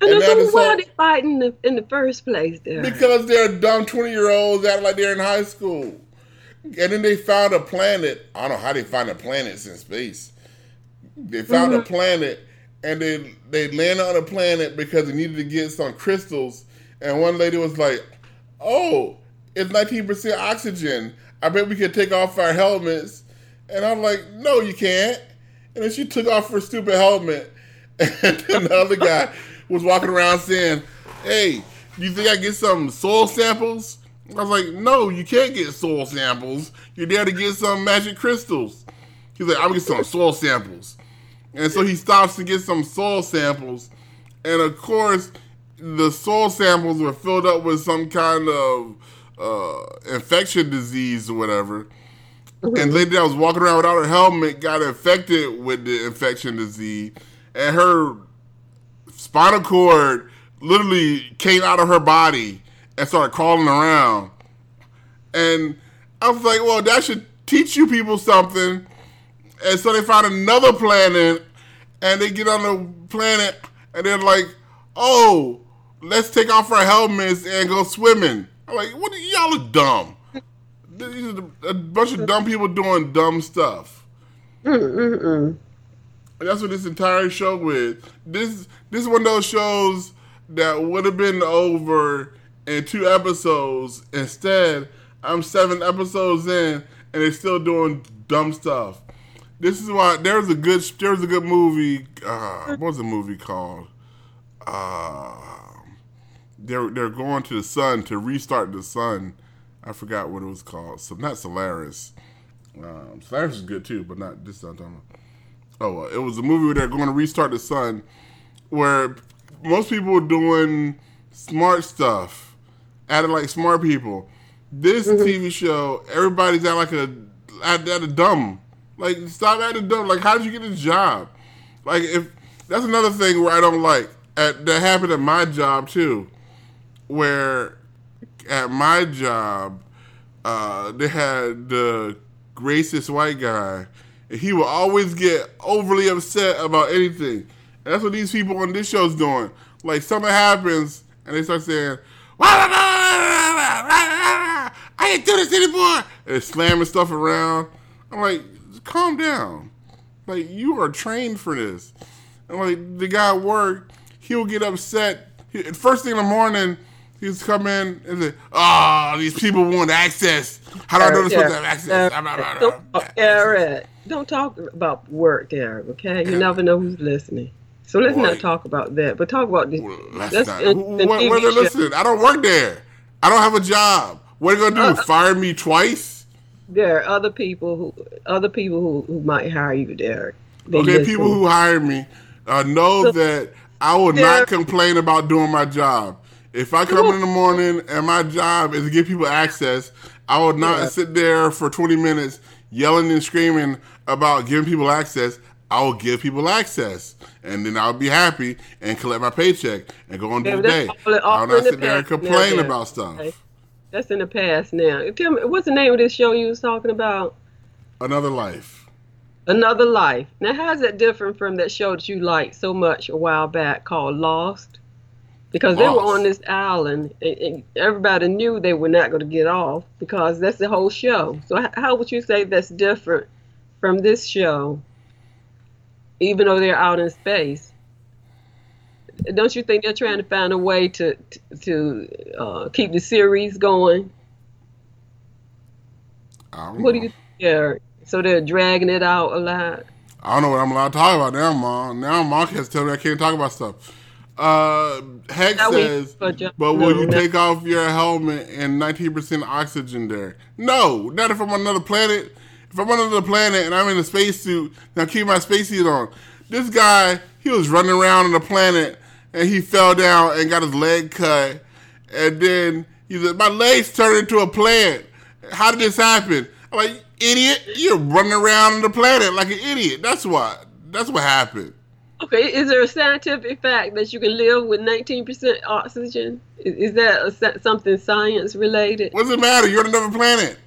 And, and why are they fighting in the, in the first place there? Because they're dumb 20 year olds acting like they're in high school. And then they found a planet. I don't know how they find a planet in space. They found mm-hmm. a planet and they they landed on a planet because they needed to get some crystals. And one lady was like, "Oh, it's 19% oxygen. I bet we could take off our helmets." And I'm like, "No, you can't." And then she took off her stupid helmet. And then the other guy was walking around saying, "Hey, you think I get some soil samples?" I was like, "No, you can't get soil samples. You're there to get some magic crystals." He's like, "I'm gonna get some soil samples," and so he stops to get some soil samples, and of course, the soil samples were filled up with some kind of uh, infection disease or whatever. Mm-hmm. And the lady that was walking around without her helmet got infected with the infection disease, and her spinal cord literally came out of her body and started crawling around. And I was like, well, that should teach you people something. And so they found another planet and they get on the planet and they're like, oh, let's take off our helmets and go swimming. I'm like, what are y'all are dumb. These are a bunch of dumb people doing dumb stuff. Mm-mm-mm. And that's what this entire show is. This this is one of those shows that would have been over in two episodes. Instead, I'm seven episodes in and they're still doing dumb stuff. This is why there was a good there was a good movie. Uh, what was the movie called? Uh, they're they're going to the sun to restart the sun. I forgot what it was called. So not Solaris. Um, Solaris is good too, but not this. I'm talking about. Oh, it was a movie where they're going to restart the sun, where most people were doing smart stuff, acting like smart people. This Mm-hmm. TV show, everybody's at like a at a dumb. Like stop acting dumb. Like how did you get this job? Like if that's another thing where I don't like at, that happened at my job too, where at my job uh, they had the racist white guy, and he would always get overly upset about anything. And that's what these people on this show's doing. Like something happens, and they start saying, "I ain't do this anymore," and slamming stuff around. I'm like, calm down. Like you are trained for this. And like the guy at work, he'll get upset. He, first thing in the morning, he's come in and say, "Oh, these people want access. How do I know they're supposed to have access?" Blah, blah, blah, blah. Don't talk, Eric, don't talk about work, Eric. Okay, you never know who's listening. So let's Boy. not talk about that. But talk about this. Well, let's- not. uh, the what, TV what are they listening? I don't work there. I don't have a job. What are they gonna do? Uh, Fire me twice? There are other people who other people who, who might hire you, Derek. They Okay, people who hire me uh, know So- that I will Yeah. not complain about doing my job. If I come in the morning and my job is to give people access, I will not Yeah. sit there for 20 minutes yelling and screaming about giving people access. I will give people access, and then I'll be happy and collect my paycheck and go on Yeah, the day. that's all- all I'll not in the sit there and complain about stuff. Okay. That's in the past now. Tell me, what's the name of this show you was talking about? Another life. Another Life. Now, how's that different from that show that you liked so much a while back called Lost? Because they were on this island, and, and everybody knew they were not going to get off because that's the whole show. So, how would you say that's different from this show, even though they're out in space? Don't you think they're trying to find a way to to uh, keep the series going? I don't What do you think? So they're dragging it out a lot. I don't know what I'm allowed to talk about now, Mom. Now Mom has to tell me I can't talk about stuff. Uh, Heck we- says, but will you take off your helmet and 19% oxygen there? No, not if I'm on another planet. If I'm on another planet and I'm in a spacesuit, now keep my spacesuit on. This guy, he was running around on the planet and he fell down and got his leg cut. And then he said, my legs turned into a plant. How did this happen? I'm like, idiot, you're running around on the planet like an idiot. That's what. That's what happened. Okay, is there a scientific fact that you can live with 19% oxygen? Is, is that a, something science related? What's it matter? You're on another planet.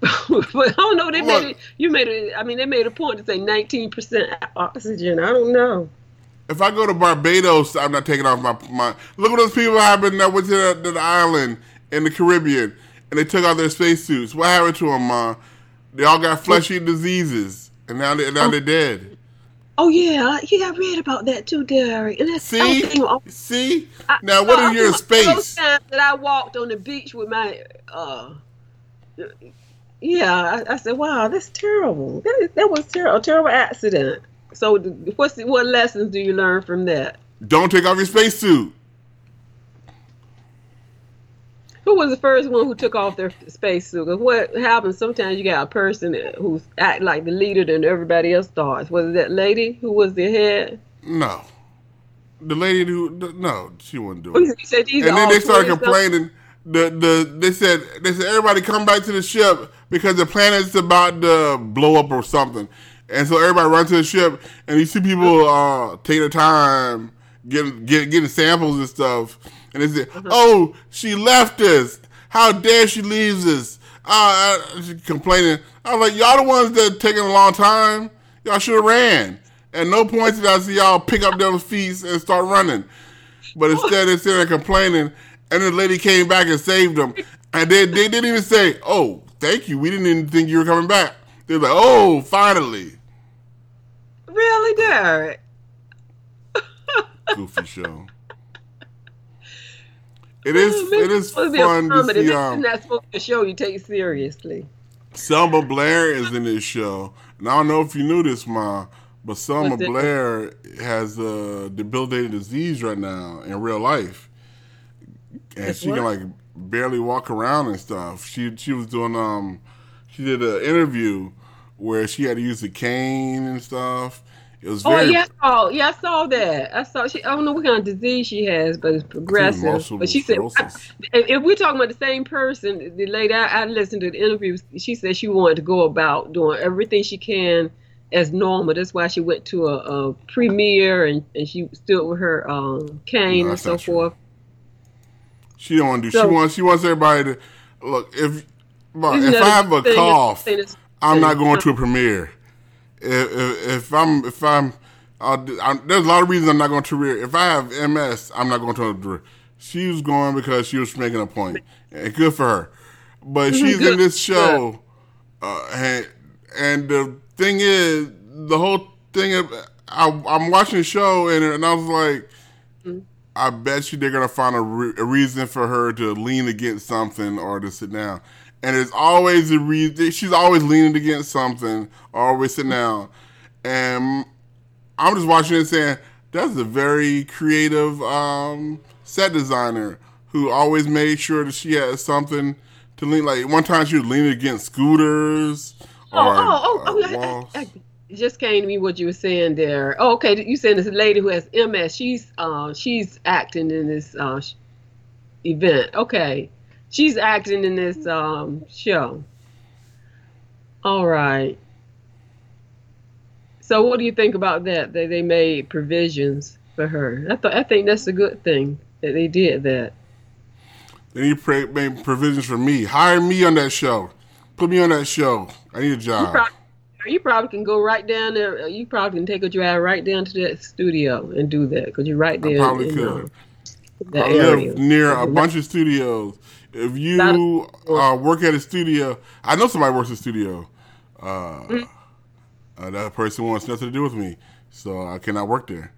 but I don't know. They Look. made it. You made it. I mean, they made a point to say 19% oxygen. I don't know. If I go to Barbados, I'm not taking off my my. Look at those people happened that went to the, to the island in the Caribbean and they took off their spacesuits. What happened to them, Ma? They all got flesh-eating diseases, and now they now they're dead. Oh yeah, yeah. I read about that too, Derek. And that's See, oh, see. I- Now, what oh, in I think Those times that I walked on the beach with my, uh, yeah, I, I said, "Wow, that's terrible. That, is- that was terrible, a terrible accident." So, what's the, what lessons do you learn from that? Don't take off your spacesuit. Who was the first one who took off their spacesuit? 'Cause what happens sometimes you got a person who's act like the leader than everybody else starts. Was it that lady who was the head? No, the lady who no, she wouldn't do Oh, it. Said and then they started 20 something- complaining. The the they said they said everybody come back to the ship because the planet's about to blow up or something, and so everybody run to the ship and you see people uh take their time getting get, getting samples and stuff, and they said, "Oh, she left us. How dare she leaves us?" Uh, complaining. I was like, "Y'all the ones that taking a long time. Y'all should have ran." At no point did I see y'all pick up them feet and start running. But instead, they're sitting there complaining, and the lady came back and saved them. And they, they didn't even say, "Oh, thank you. We didn't even think you were coming back." They're like, "Oh, finally." Really, Derek? Goofy show. It is. It is supposed to fun to see. Um, not supposed to be a show you take seriously. Selma Blair is in this show, and I don't know if you knew this, Ma, but Selma Blair has a debilitating disease right now in real life, and It's she can like barely walk around and stuff. She she was doing um, she did an interview where she had to use a cane and stuff, It was Oh yeah, oh yeah, I saw that. I saw she. I don't know what kind of disease she has, but it's progressive. But she said, sclerosis. if we're talking about the same person, the lady I, I listened to the interview, she said she wanted to go about doing everything she can as normal. That's why she went to a, a premiere and, and she stood with her um, cane No, and so forth. She don't want to do. So- she wants. She wants everybody to look. If if I have a cough, I'm not going to a premiere. If, if, if I'm if I'm, I'm, there's a lot of reasons I'm not going to premiere. If I have MS, I'm not going to premiere. She was going because she was making a point, and good for her. But she's in this show, uh, and and the thing is, the whole thing. Of, I, I'm watching the show, and, and I was like. I bet you they're gonna find a, re- a reason for her to lean against something or to sit down. And there's always a reason. She's always leaning against something, or always sitting down. And I'm just watching it saying that's a very creative um, set designer who always made sure that she had something to lean. Like one time she was leaning against scooters or Oh, oh, oh, uh, oh, I- walls. I- I- it just came to me what you were saying there. Oh, okay, you saying this lady who has MS, she's uh she's acting in this uh event. Okay, she's acting in this um show. All right. So what do you think about that? That they made provisions for her. I thought I think that's a good thing that they did that. They need to pray, make provisions for me. Hire me on that show. Put me on that show. I need a You job. probably, you probably can go right down there. You probably can take a drive right down to that studio and do that because you're right there. I probably in, could. uh, I area. near a bunch of studios. If you uh, work at a studio, I know somebody works at a studio. Uh, uh, that person wants nothing to do with me, so I cannot work there.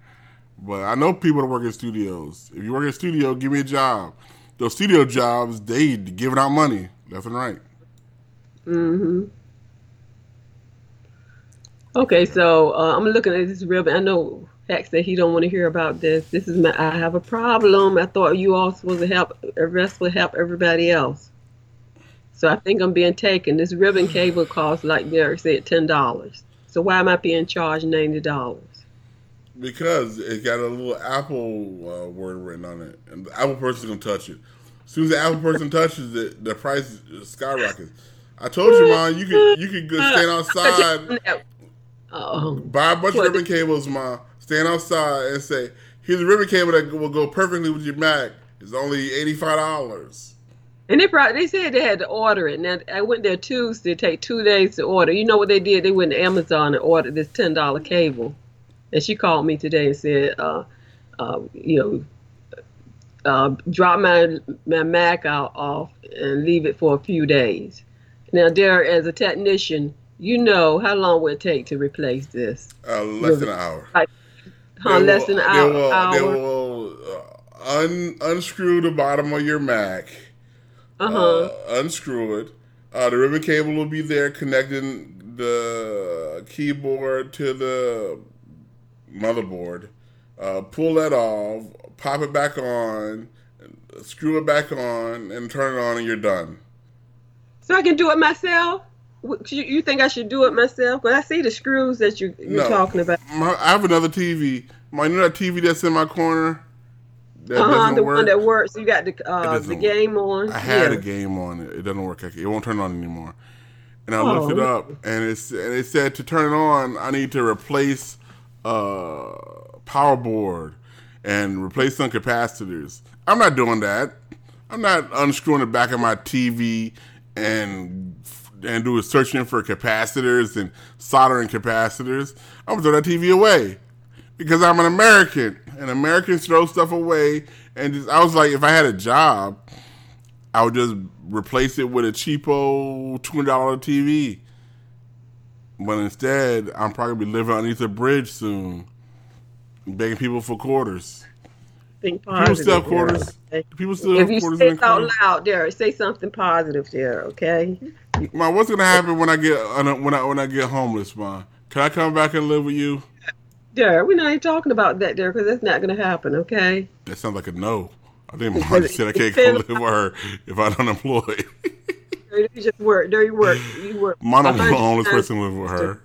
But I know people that work in studios. If you work in a studio, give me a job. Those studio jobs, they giving out money left and right. hmm Okay, so uh, I'm looking at this ribbon. I know Hack said he don't want to hear about this. This is my. I have a problem. I thought you all supposed to help. Arrest rest would help everybody else. So I think I'm being taken. This ribbon cable costs, like Derek said, ten dollars. So why am I being charged ninety dollars? Because it got a little Apple uh, word written on it, and the Apple person's gonna touch it. As soon as the Apple person touches it, the price skyrockets. I told you, man, you could you could go stand outside, Oh, buy a bunch What? of ribbon cables, man, stand outside and say, "Here's a ribbon cable that will go perfectly with your Mac. It's only eighty five dollars." and they brought. They said they had to order it. Now I went there Tuesday. It take two days to order. You know what they did? They went to Amazon and ordered this ten dollar cable. And she called me today and said, uh, uh, you know, uh, drop my my Mac out off and leave it for a few days. Now, there, as a technician, you know how long will it take to replace this? Uh, less than an hour. Huh, They less will- than an will, hour. they will uh, un, unscrew the bottom of your Mac. uh-huh. uh, unscrew it. Uh, the ribbon cable will be there connecting the keyboard to the motherboard. Uh, pull that off, pop it back on, screw it back on, and turn it on, and you're done. So I can do it myself. You, you think I should do it myself? But I see the screws that you, you're No. talking about. My, I have another TV. My, you know that TV that's in my corner that Uh huh. doesn't The work. one that works. You got the uh, the game on. I had yeah. a game on it. It doesn't work. It won't turn on anymore. And I Oh. looked it up, and it's and it said to turn it on, I need to replace uh, power board and replace some capacitors. I'm not doing that. I'm not unscrewing the back of my TV and and doing searching for capacitors and soldering capacitors. I'm gonna throw that TV away because I'm an American, and Americans throw stuff away. And just, I was like, if I had a job, I would just replace it with a cheapo two dollar TV. But instead, I'm probably gonna be living underneath a bridge soon, begging people for quarters. Think People still have quarters. okay? People still If have you quarters say out loud, there, say something positive there, okay? Ma, what's gonna happen when I get when I when I get homeless, ma? Can I come back and live with you? There, we're not even talking about that there because that's not going to happen, okay? That sounds like a no. I think mom just said I can't come live with her if I'm unemployed. You just work. There you work. You work. Mom a 100 homeless person live with her.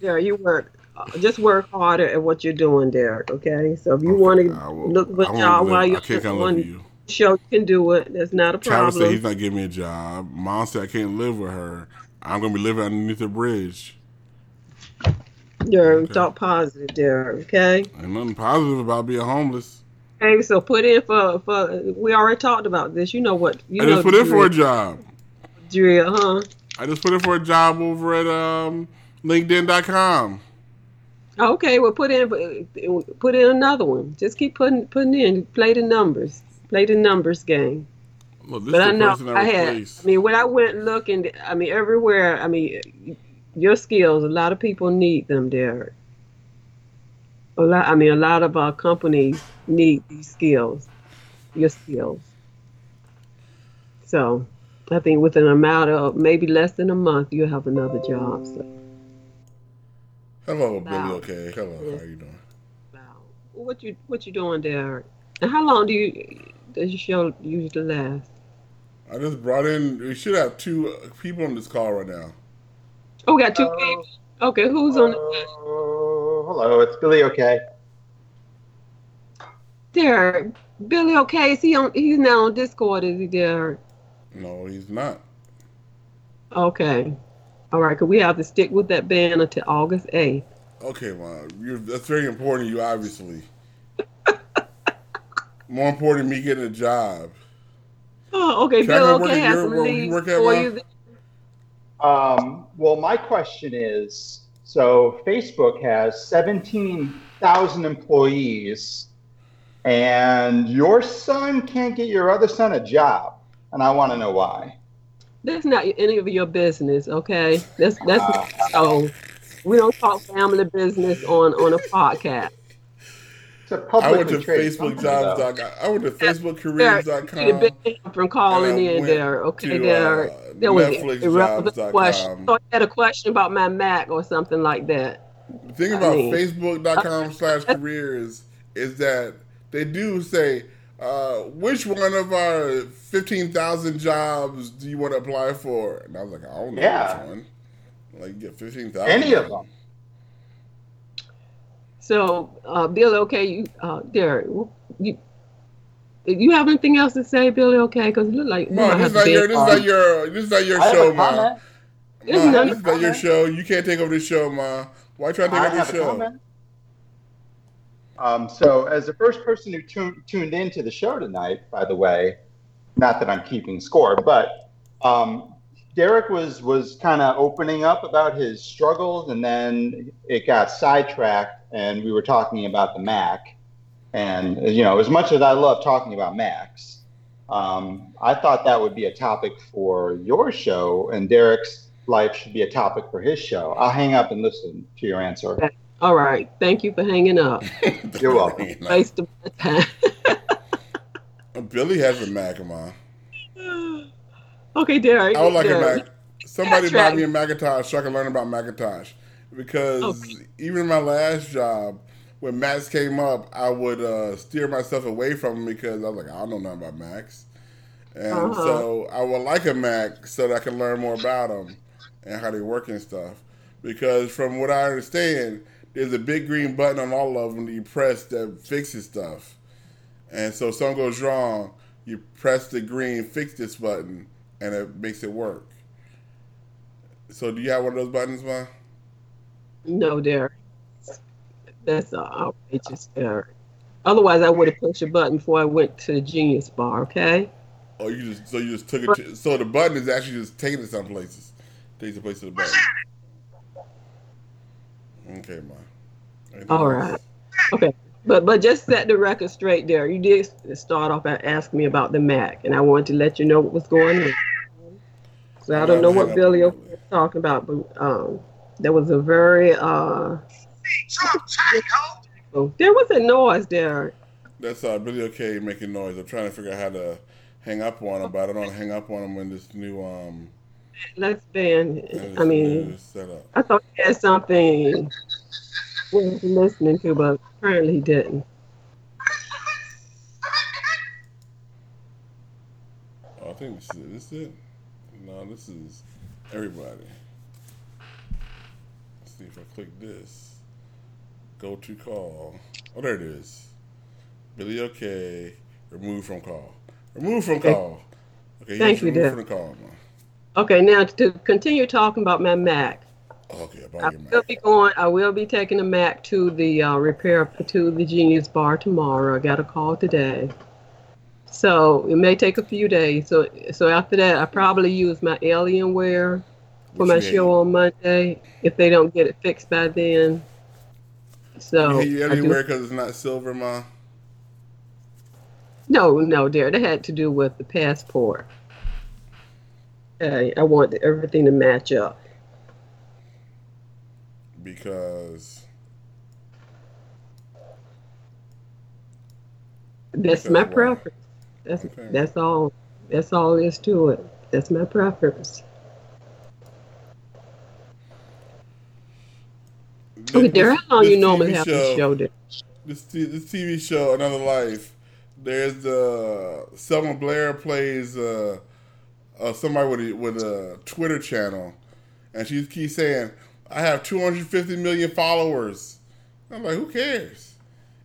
There, you work just work harder at what you're doing, Derek. Okay. So if you Okay, want to look for a job while you're can't come live with you. Show, you can do it. That's not a problem. Travis said he's not giving me a job. Mom said I can't live with her. I'm gonna be living underneath the bridge. Derek, Okay. talk positive, Derek. Okay. Ain't nothing positive about being homeless. Okay. So put in for for. We already talked about this. You know what? You I know just put in for a job. drill, huh? I just put in for a job over at um, LinkedIn.com. Okay, well, put in put in another one. Just keep putting putting in. Play the numbers. Play the numbers game. This But I know person I had. I mean, when I went looking, I mean, everywhere. I mean, your skills. A lot of people need them, Derek. A lot. I mean, a lot of our companies need these skills. Your skills. So, I think within a matter of maybe less than a month, you'll have another job. So, Hello, Billy. Okay. Hello. How are you doing? wow. What you what you doing, Derek? And how long do you does your show usually last? I just brought in. We should have two uh, people on this call right now. Oh, we got two Hello. people. Okay, who's on? The, Oh, hello, it's Billy. Okay. Derek, Billy. Okay, is he on? He's not on Discord, is he, Derek? No, he's not. Okay. All right, because we have to stick with that ban until August eighth. Okay, Mom. You're, that's very important to you, obviously. More important than me getting a job. Oh, okay. Can Bill. go Okay, at has some where you leads work at, for you. Um, well, my question is so Facebook has 17,000 employees, and your son can't get your other son a job. And I want to know why. That's not any of your business. Okay. That's that's Ah. so. We don't talk family business on on a podcast. It's a I went to traded. FacebookJobs.com. I went to Derek, you FacebookCareers.com. need from calling in there. Okay, to, there. uh, there was irrelevant question. So I had a question about my Mac or something like that. The thing I about mean- Facebook.com slash careers is that they do say, uh, which one of our 15,000 jobs do you want to apply for? And I was like, I don't know Yeah. which one. Like, get 15,000. Any of them. So, uh, Billy, okay, you, uh, Derek, you, you have anything else to say, Billy? Okay, because it look like we this is not your, this is not your, this is not your I show, a ma. This is Ma, not- this is not your show. You can't take over the show, ma. Why try to take I over have the show? Um, so, as the first person who tuned tuned into the show tonight, by the way, not that I'm keeping score, but um, Derek was was kind of opening up about his struggles, and then it got sidetracked, and we were talking about the Mac. And you know, as much as I love talking about Macs, um, I thought that would be a topic for your show, and Derek's life should be a topic for his show. I'll hang up and listen to your answer. All right, thank you for hanging up. You're welcome. Waste of my time. Billy has a Mac, ma. okay, Derek. I would like a Mac. Somebody buy me a Macintosh so I can learn about Macintosh. Because Okay. even in my last job, when Macs came up, I would uh, steer myself away from them because I was like, I don't know nothing about Macs. And Uh-huh. so I would like a Mac so that I can learn more about them and how they work and stuff. Because from what I understand, there's a big green button on all of them that you press that fixes stuff. And so if something goes wrong, you press the green fix this button and it makes it work. So do you have one of those buttons, man? No, Derek. That's outrageous, Derek. Otherwise, I would have pushed a button before I went to the Genius Bar. Okay. Oh, you just so you just took it to, so the button is actually just taking it some places. Takes the place of the button. Okay. Anything All right. Okay. But but just set the record straight there. You did start off by asking me about the Mac, and I wanted to let you know what was going on. So I don't know what Billy was talking about, but um, there was a very uh, there was a noise there. That's uh, Billy okay making noise. I'm trying to figure out how to hang up on him, but I don't want to hang up on him when this new um. Let's ban. this I mean. I thought he had something worth listening to, but apparently he didn't. Oh, I think this is it. This is it? No, this is everybody. Let's see if I click this. Go to call. Oh, there it is. Billy okay. Remove from call. Remove from Okay. call. Okay, Thank yes, you, Dad. from the call. Okay, now to continue talking about my Mac, Okay, I will be going. I will be taking the Mac to the uh, repair to the Genius Bar tomorrow. I got a call today, so it may take a few days. So so after that, I probably use my Alienware for What my show on Monday if they don't get it fixed by then. So You I because it's not silver, ma. no, no, dear, that had to do with the passport. Uh, I want everything to match up. Because That's Because my why? preference. That's Okay. that's all. That's all there is to it. That's my preference. Okay, Derek, Oh, how long this you normally have this show? There? this, t- this TV show, Another Life, there's uh, Selma Blair plays uh, uh, somebody with a, with a Twitter channel, and she keeps saying, "I have 250 million followers." I'm like, who cares?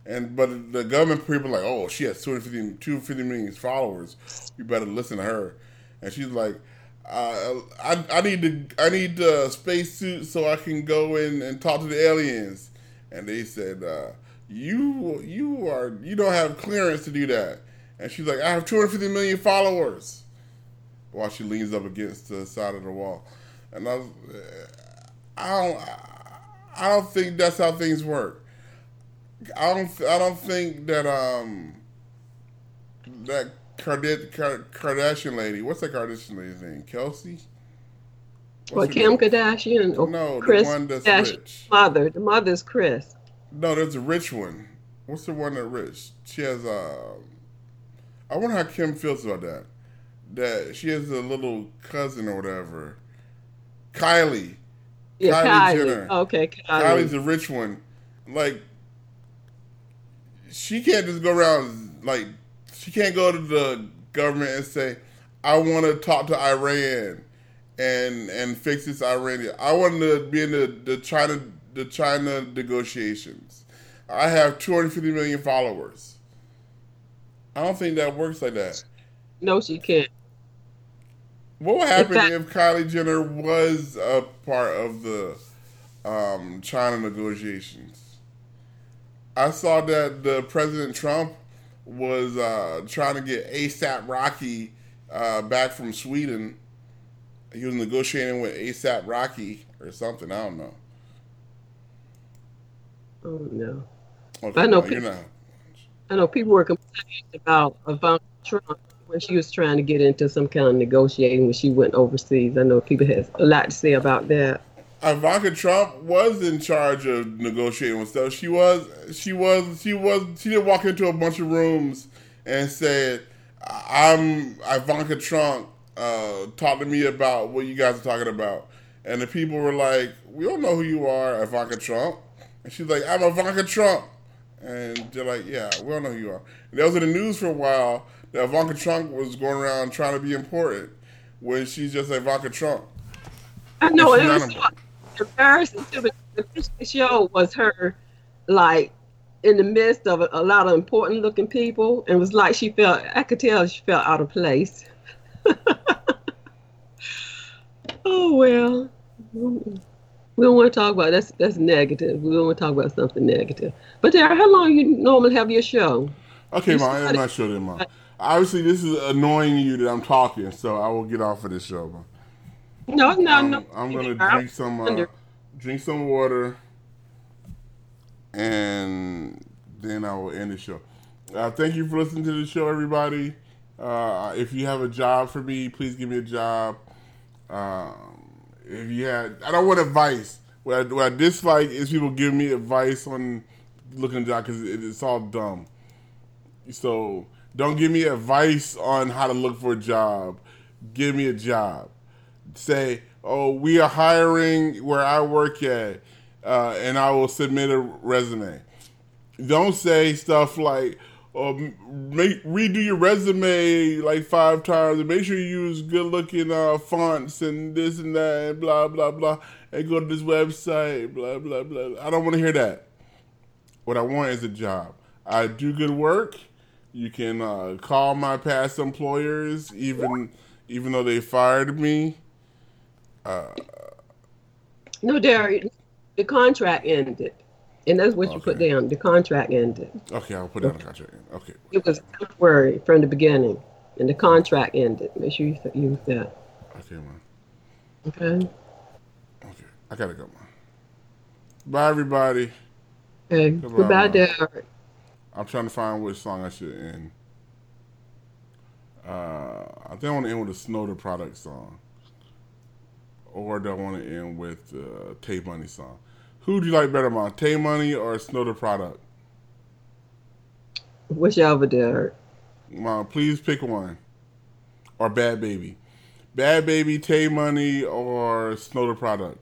And but the government people like, oh, she has 250, 250 million followers. You better listen to her. And she's like, uh, I I need to I need a spacesuit so I can go in and talk to the aliens. And they said, uh, you you are you don't have clearance to do that. And she's like, I have 250 million followers. While she leans up against the side of the wall, and I was, I don't I don't think that's how things work. I don't I don't think that um that Kardashian, lady. What's that Kardashian lady's name? Kelsey. Well, What's her Kim name? Kardashian or No, the Kris one that's Kardashian rich. mother. The mother's Kris. No, there's a rich one. What's the one that rich? She has uh I wonder how Kim feels about that. That she has a little cousin or whatever. Kylie. Yeah, Kylie Kylie. Jenner. Okay, Kylie. Kylie's the rich one. Like she can't just go around like she can't go to the government and say, I want to talk to Iran and and fix this Iranian. I want to be in the, the China the China negotiations. I have 250 million followers. I don't think that works like that. no, she can't. What would happen if Kylie Jenner was a part of the um, China negotiations? I saw that the President Trump was uh, trying to get ASAP Rocky uh, back from Sweden. He was negotiating with ASAP Rocky or something. I don't know. Oh no. Okay, I know people-. I know people were complaining about Ivanka Trump when she was trying to get into some kind of negotiating when she went overseas. I know people had a lot to say about that. Ivanka Trump was in charge of negotiating with stuff. She was, she was, she was, she did walk into a bunch of rooms and said, "I'm Ivanka Trump. Uh, talk to me about what you guys are talking about." And the people were like, "We don't know who you are, Ivanka Trump." And she's like, "I'm Ivanka Trump." And they're like, "Yeah, we don't know who you are." And that was in the news for a while. That Ivanka Trump was going around trying to be important when she's just Ivanka Trump. I know it was so embarrassing too. The picture show was her like in the midst of a, lot of important looking people, and it was like she felt. I could tell she felt out of place. oh well, we don't want to talk about that's that's negative. We don't want to talk about something negative. But there, how long you normally have your show? Okay, You Ma, I'm started- not sure then, Ma. Obviously, this is annoying you that I'm talking, so I will get off of this show, No, no, I'm, no. I'm gonna drink some, uh, drink some water, and then I will end the show. Uh, thank you for listening to the show, everybody. Uh, if you have a job for me, please give me a job. Um, if you had, I don't want advice. What I, what I dislike is people giving me advice on looking at a job because it, it's all dumb. So don't give me advice on how to look for a job. Give me a job. Say, oh, we are hiring where I work at, uh, and I will submit a resume. Don't say stuff like, oh, make, redo your resume like five times and make sure you use good looking uh, fonts and this and that and blah, blah, blah, and go to this website, blah, blah, blah. I don't want to hear that. What I want is a job. I do good work. You can uh, call my past employers, even even though they fired me. Uh, No, Derek, the contract ended. And that's what you put down. The contract ended. okay, I'll put down the contract. Okay. It was temporary from the beginning, and the contract ended. Make sure you th- use that. Okay, man. Okay. Okay. I gotta go, man. Bye, everybody. Okay. Goodbye, Goodbye, Derek. I'm trying to find which song I should end. Uh, I think I want to end with a Snow Tha Product song, or do I want to end with uh, Tay Money song? Who do you like better, Mom? Tay Money or Snow Tha Product? Whichever, Derek. Mom, please pick one. Or Bhad Bhabie. Bhad Bhabie, Tay Money, or Snow Tha Product.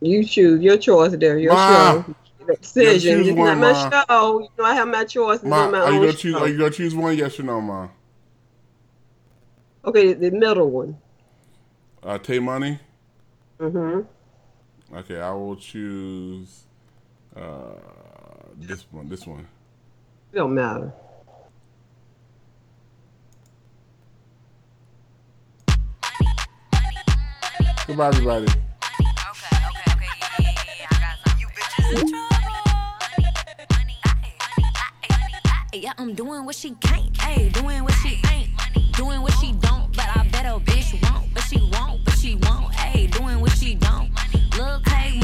You choose your choice, Derek. Your Ma. show. Your decision. choose It's one, not my show. You know I have my choice. It's Ma, my are you own gonna choose? show. Are you gonna choose one? Yes or no, Mom? Okay, the middle one. Uh, Tay Money. Mm-hmm. Okay, I will choose uh, this one. This one. It don't matter. Goodbye, everybody. Okay, okay, okay, yeah, yeah, yeah, yeah, I got some. You bitches Yeah, I'm doing what she can't. Ayy, doing what she ain't. Doing what she don't, but I bet a bitch won't. But she won't, but she won't. Ayy, doing what she don't. Look, hey,